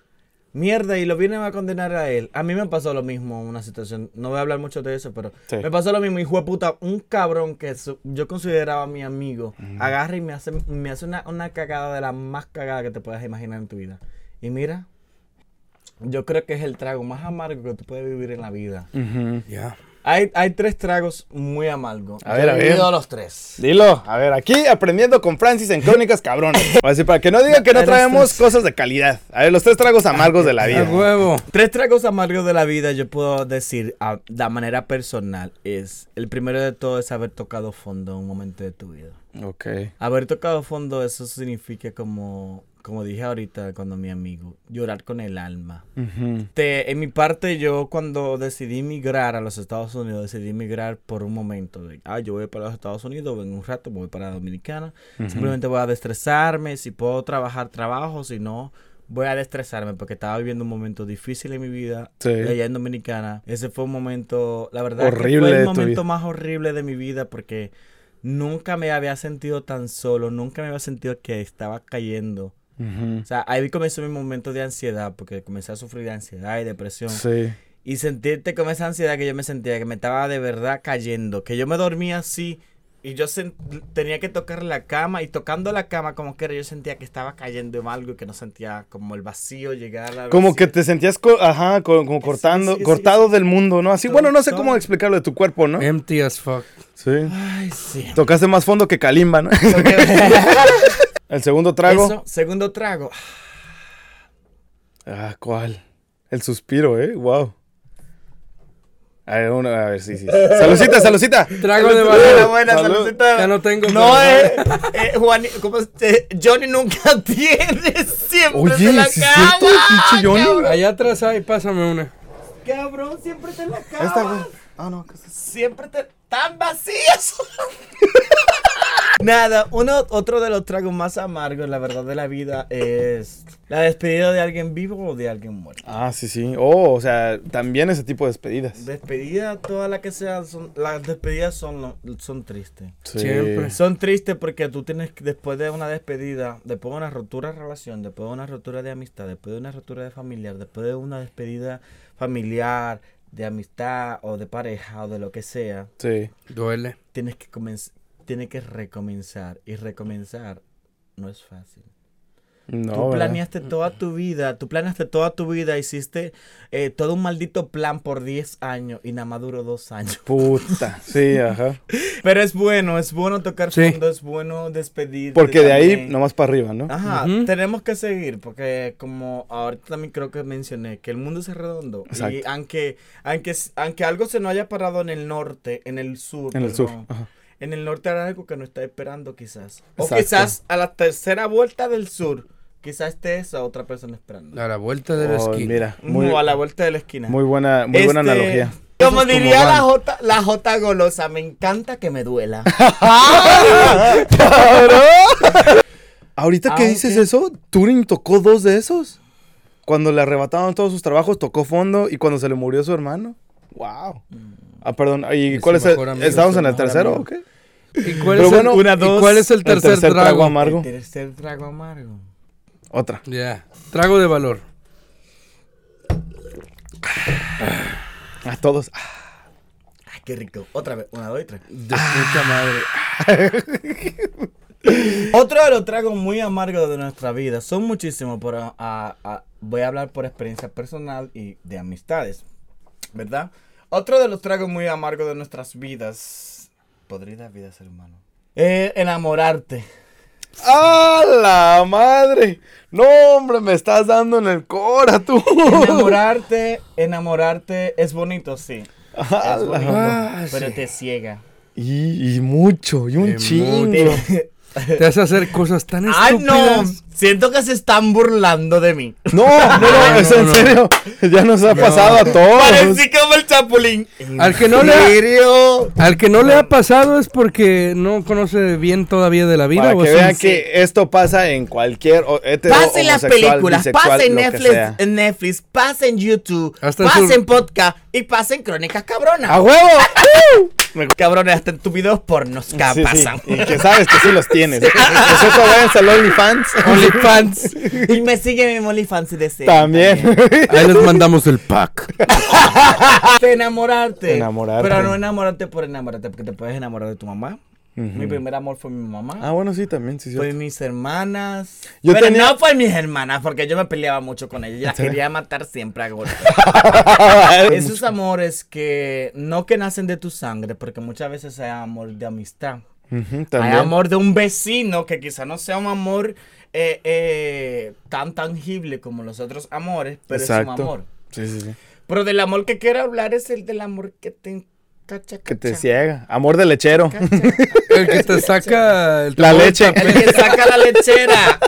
Mierda, y lo vienen a condenar a él. A mí me pasó lo mismo, una situación. No voy a hablar mucho de eso, pero Sí. me pasó lo mismo. Hijo de puta, un cabrón que su- yo consideraba mi amigo, agarra y me hace, me hace una, una cagada de la más cagada que te puedas imaginar en tu vida. Y mira, yo creo que es el trago más amargo que tú puedes vivir en la vida. Ya. Hay, hay tres tragos muy amargos. A ver, Yo a ver. los tres. Dilo, a ver, aquí aprendiendo con Francis en Crónicas Cabronas. Así para que no digan que no traemos tres. cosas de calidad. A ver, los tres tragos amargos de la A vida. huevo. Tres tragos amargos de la vida, yo puedo decir a la manera personal, es el primero de todo es haber tocado fondo en un momento de tu vida. Ok. Haber tocado fondo, eso significa como, como dije ahorita cuando mi amigo, llorar con el alma. Te- en mi parte, yo cuando decidí migrar a los Estados Unidos, decidí migrar por un momento. De, ah, yo voy para los Estados Unidos, en un rato voy para Dominicana. Simplemente voy a destresarme. Si puedo trabajar, trabajo. Si no, voy a destresarme porque estaba viviendo un momento difícil en mi vida. Sí. Allá en Dominicana. Ese fue un momento, la verdad, Horrible fue el momento más horrible de mi vida porque nunca me había sentido tan solo. Nunca me había sentido que estaba cayendo. Ujú. O sea, ahí comenzó mi momento de ansiedad, porque comencé a sufrir de ansiedad y depresión. Sí. Y sentirte con esa ansiedad que yo me sentía, que me estaba de verdad cayendo, que yo me dormía así y yo tenía que tocar la cama y tocando la cama como que era, yo sentía que estaba cayendo en algo y que no sentía como el vacío llegar al Como que vacío. te sentías, co- ajá, co- como cortando, sí, sí, cortado del mundo, ¿no? Así, Todo, bueno, no sé todo. cómo explicarlo de tu cuerpo, ¿no? Empty as fuck. Sí. Ay, sí. Tocaste más fondo que Kalimba, ¿no? El segundo trago. Eso, segundo trago. Ah, ¿cuál? El suspiro, ¿eh? Wow. A ver, uno, a ver, sí, sí. Salucita, salucita. Trago de Buena, valor. buena, Salud. saludcita. Ya no tengo. No, eh, eh, Juan, ¿cómo es? Eh, Johnny nunca tiene, siempre Oye, se la ¿sí es caga. cierto, pinche Johnny? cabrón. Allá atrás hay, pásame una. Cabrón, siempre te la caga. Esta, güey. Ah, no. Siempre te tan vacías. Nada, uno, otro de los tragos más amargos, la verdad, de la vida es la despedida de alguien vivo o de alguien muerto. Ah, sí, sí. Oh, o sea, también ese tipo de despedidas. Despedida, toda la que sea, son, las despedidas son, lo- son tristes. Sí. Siempre. Son tristes porque tú tienes que, después de una despedida, después de una rotura de relación, después de una rotura de amistad, después de una rotura de familiar, después de una despedida familiar, de amistad o de pareja o de lo que sea, Sí. Duele. tienes que comenzar, tienes que recomenzar y recomenzar no es fácil. No, tú ¿verdad? planeaste toda tu vida, tú planeaste toda tu vida, hiciste eh, todo un maldito plan por 10 años y nada más duró 2 años. Puta. Sí, ajá. Pero es bueno, es bueno tocar Sí. fondo, es bueno despedir. Porque de ahí nomás para arriba, ¿no? Ajá, Ujú. tenemos que seguir porque como ahorita también creo que mencioné que el mundo es redondo y Exacto. aunque aunque aunque algo se nos haya parado en el norte, en el sur, En el sur. Ajá. En el norte hay algo que nos está esperando quizás. O Exacto. quizás a la tercera vuelta del sur quizás esté esa otra persona esperando. A la vuelta de la Oh, esquina. mira, muy, o a la vuelta de la esquina. muy buena, muy buena Este, analogía. Como diría como la. J, la J golosa, me encanta que me duela. Ahorita que dices eso, Turing tocó dos de esos. Cuando le arrebataron todos sus trabajos, tocó fondo y cuando se le murió su hermano. Wow. Ah, perdón. ¿Y Es cuál es el? amigo, ¿Estamos su en el tercero amigo. o qué? ¿Y cuál, Pero es, bueno, el, una, ¿y dos, cuál es el tercer, trago trago? amargo. El tercer trago amargo. Otra. Ya. Trago de valor. A todos. Ah, Ay, qué rico. Otra vez, una, dos y tres. De puta madre. Otro de los tragos muy amargos de nuestra vida, son muchísimos, pero ah, ah, voy a hablar por experiencia personal y de amistades, ¿verdad? Otro de los tragos muy amargos de nuestras vidas, podrida vida ser humano, eh, enamorarte. ¡Ah, la madre! No, hombre, me estás dando en el cora, tú. Enamorarte, enamorarte es bonito, sí, es bonito, Ah, pero sí. te ciega. y, y mucho, y un chingo. Te hace hacer cosas tan ¡Ay, no! estúpidas. Siento que se están burlando de mí. No, no, no, es no, en no. serio. Ya nos ha pasado a todos. Parecí como el chapulín. Al que no le ha- serio? Al que no le ha pasado es porque no conoce bien todavía de la vida. Para que sí. vean que esto pasa en cualquier hetero, Pasa en las películas, pasa en Netflix, en Netflix, pasa en YouTube, Hasta en pasa su- en podcast y pasa en crónicas cabronas. ¡A huevo! Cabrones, hasta en tus videos pornos Sí, sí, pasan. Y que sabes que sí los tienes. Nosotros váyanse al OnlyFans. OnlyFans. Y me sigue mi OnlyFans y deseo. También. Ahí les mandamos el pack. De enamorarte. Enamorarte. Pero no enamorarte por enamorarte, porque te puedes enamorar de tu mamá. Mi primer amor fue mi mamá. Ah, bueno, sí, también, sí, Fue sí. mis hermanas. Yo pero tenía- no fue mis hermanas, porque yo me peleaba mucho con ellas. Las quería matar siempre a golpes. Esos amores que no que nacen de tu sangre, porque muchas veces hay amor de amistad. Hay amor de un vecino que quizá no sea un amor eh, eh, tan tangible como los otros amores, pero es un amor. Sí, sí, sí. Pero del amor que quiero hablar es el del amor que te cacha, Que te ciega. Amor de lechero. cacha. El que te saca el La leche. El que saca la lechera.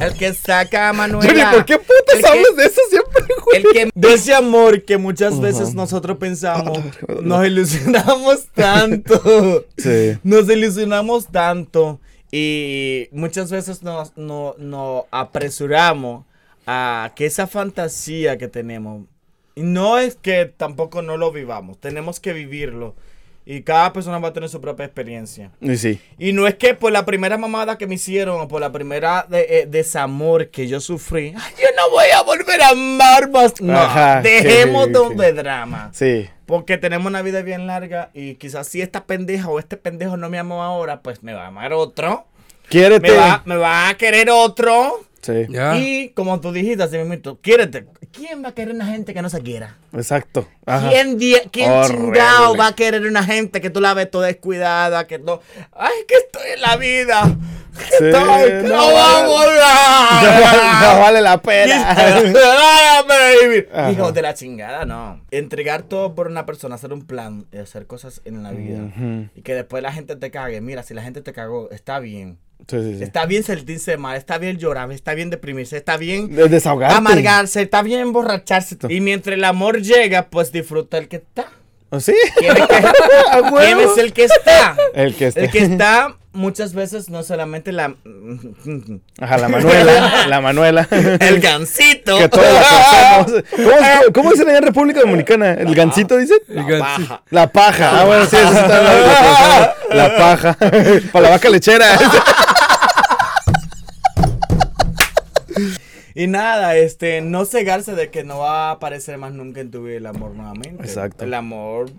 El que saca a Manuela. Johnny, ¿por qué putas El que- hablas de eso siempre, güey? El que de ese amor que muchas veces nosotros pensamos, nos ilusionamos tanto. Sí. Nos ilusionamos tanto y muchas veces nos, no, no apresuramos a que esa fantasía que tenemos, no es que tampoco no lo vivamos, tenemos que vivirlo. Y cada persona va a tener su propia experiencia. Y sí. Y no es que por la primera mamada que me hicieron o por la primera de- eh, desamor que yo sufrí, "Ay, yo no voy a volver a amar más. No, Ajá, dejemos sí, de sí. drama. Sí. Porque tenemos una vida bien larga y quizás si esta pendeja o este pendejo no me amó ahora, pues me va a amar otro. Quiérete. Me va, me va a querer otro. Sí. Y como tú dijiste así mismo, quiérete. ¿Quién va a querer una gente que no se quiera? Exacto. Ajá. ¿Quién, quién chingado va a querer una gente que tú la ves toda descuidada? Que no. ¡Ay, que estoy en la vida! Sí, ¡Estoy! ¡Que no no vamos a No, vale- no vale la pena. Hijo de la chingada, no. Entregar todo por una persona, hacer un plan, y hacer cosas en la vida. Y que después la gente te cague. Mira, si la gente te cagó, está bien. Sí, sí, sí. Está bien sentirse mal, está bien llorar, está bien deprimirse, está bien De- Desahogarte. amargarse, está bien emborracharse. Y mientras el amor llega, pues disfruta el que está. ¿Oh, ¿Sí? ¿Quién es, que- A huevo. quién es el que está? El que está. El que está muchas veces no solamente la... Ajá, la Manuela. La Manuela. El gancito. que todos la conocemos. ¿Cómo, ¿Cómo dicen allá en República Dominicana? ¿El gancito dicen? El gan- Paja. La paja. Ah, bueno, sí, eso está la- La paja. Para la vaca lechera. Y nada, este, no cegarse de que no va a aparecer más nunca en tu vida el amor nuevamente. Exacto. El amor,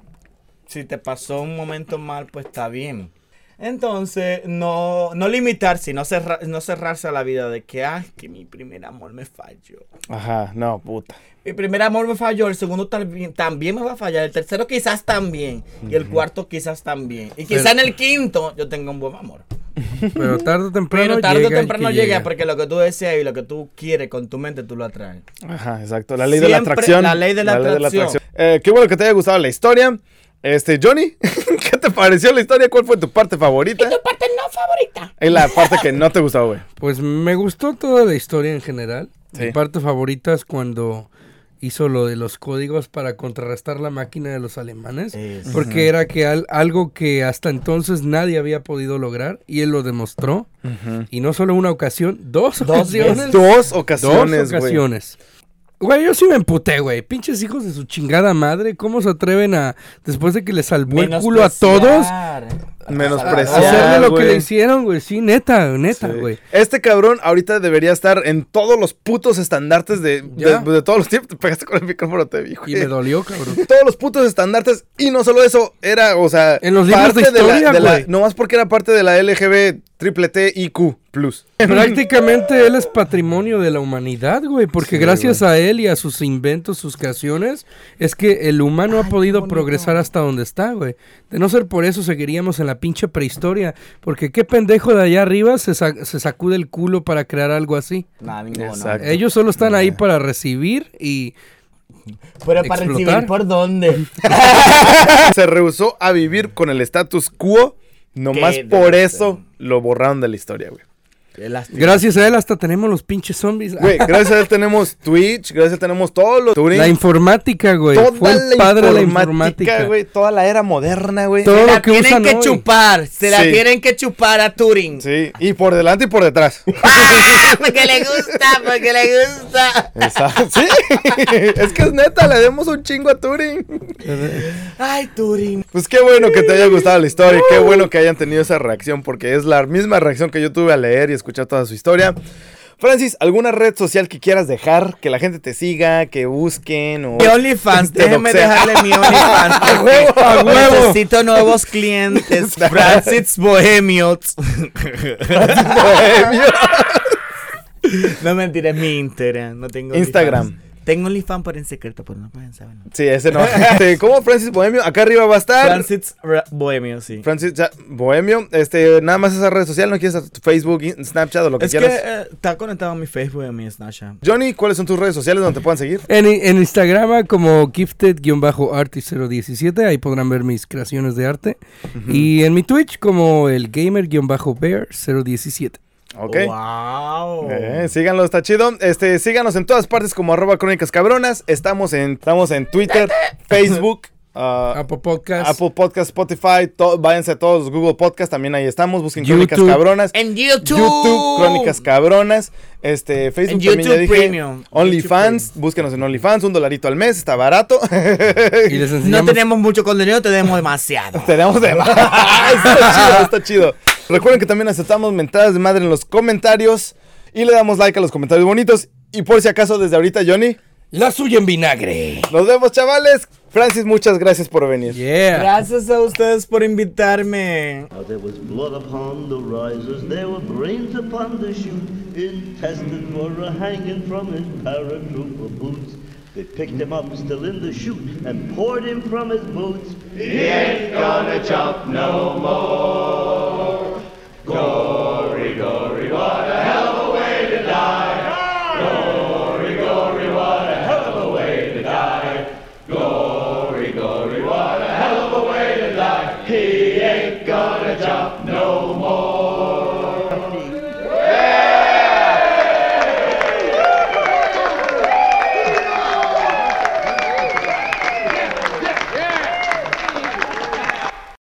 si te pasó un momento mal, pues está bien. Entonces, no, no limitarse, no, cerra- no cerrarse a la vida de que, ay, que mi primer amor me falló. Ajá, no, puta. Mi primer amor me falló, el segundo también, también me va a fallar, el tercero quizás también, y el cuarto quizás también. Y quizás en el quinto yo tenga un buen amor. Pero tarde o temprano Pero tarde o llega el temprano que llega, porque lo que tú deseas y lo que tú quieres con tu mente, tú lo atraes. Ajá, exacto. La ley de la Siempre atracción. la ley de la atracción. Eh, qué bueno que te haya gustado la historia. Este, Johnny, ¿qué te pareció la historia? ¿Cuál fue tu parte favorita? tu parte no favorita? Es la parte que no te gustó, güey. Pues me gustó toda la historia en general. Sí. Mi parte favorita es cuando hizo lo de los códigos para contrarrestar la máquina de los alemanes. Eso. Porque era que al- algo que hasta entonces nadie había podido lograr y él lo demostró. Y no solo una ocasión, dos, ocasiones. Dos Dos ocasiones, güey. ocasiones. Güey, yo sí me emputé, güey. Pinches hijos de su chingada madre. ¿Cómo se atreven a, después de que le salvó el culo a todos, Menospreciar, hacerle lo que le hicieron, güey? Sí, neta, neta, Sí. güey. Este cabrón ahorita debería estar en todos los putos estandartes de, de, todos los tiempos. Te pegaste con el micrófono, te vi, Y güey. me dolió, cabrón. Todos los putos estandartes. Y no solo eso, era, o sea, En los libros de la- historia, güey. Nomás porque era parte de la LGB triple T IQ plus. Prácticamente él es patrimonio de la humanidad, güey, porque gracias a él y a sus inventos, sus creaciones, es que el humano ha podido progresar hasta donde está, güey. De no ser por eso seguiríamos en la pinche prehistoria, porque qué pendejo de allá arriba se, sa- se sacude el culo para crear algo así. Nah, ninguno. Ellos solo están ahí para recibir y Pero para Explotar. recibir por dónde. Se rehusó a vivir con el status quo. Nomás por eso lo borraron de la historia, güey. Gracias a él hasta tenemos los pinches zombies. Güey, gracias a él tenemos Twitch, gracias a él tenemos todos los Turing, La informática, güey. toda Fue el la padre de la informática, güey, toda la era moderna, güey. Todo Se lo la que tienen usan que hoy. chupar. Se la Sí. tienen que chupar a Turing. Sí, y por delante y por detrás. ¡Ah! Porque le gusta, porque le gusta. Exacto. Sí, es que es neta, le demos un chingo a Turing. Ay, Turing. Pues qué bueno que te haya gustado la historia, qué bueno que hayan tenido esa reacción, porque es la misma reacción que yo tuve al leer y escuchar toda su historia. Francis, ¿alguna red social que quieras dejar? Que la gente te siga, que busquen o... Mi OnlyFans, déjeme dejarle mi OnlyFans. A huevo, a huevo. Necesito nuevos clientes. Francis Bohemios. Bohemio. No mentira, es mi Instagram. No tengo Instagram. Tengo OnlyFans por en secreto, pero no pueden saber. Sí, ese no. Este, ¿Cómo Francis Bohemio? Acá arriba va a estar. Francis Ra- Bohemio, sí. Francis ya- Bohemio, este, nada más esa red social, no quieres Facebook, Snapchat o lo que Es que quieras. eh, está conectado a mi Facebook y a mi Snapchat. Johnny, ¿cuáles son tus redes sociales donde te puedan seguir? En, en Instagram como gifted-artist017, ahí podrán ver mis creaciones de arte. Y en mi Twitch como el gamer-bear017. Ok. Wow. Eh, síganlo, está chido. Este, síganos en todas partes como arroba crónicas cabronas. Estamos en, estamos en Twitter, Facebook, ah, Apple Podcast. Apple Podcast, Spotify. to- váyanse a todos Google Podcast, también ahí estamos. Busquen crónicas cabronas. En YouTube. YouTube, Crónicas Cabronas. Este, Facebook En también ya YouTube dije. Premium. OnlyFans, búsquenos en OnlyFans, un dolarito al mes, está barato. Y les No tenemos mucho contenido, tenemos demasiado. Tenemos de más. está chido, está chido. Recuerden que también aceptamos mentadas de madre en los comentarios y le damos like a los comentarios bonitos. Y por si acaso, desde ahorita, Johnny, la suya en vinagre. nos vemos, chavales. Francis, muchas gracias por venir. Yeah. Gracias a ustedes por invitarme. There was blood upon the risers, there were brains upon the chute, intestines were a hanging from his paratrooper boots. They picked him up still in the chute and poured him from his boots. He ain't gonna jump no more. Glory, glory, what a hell of a way to die.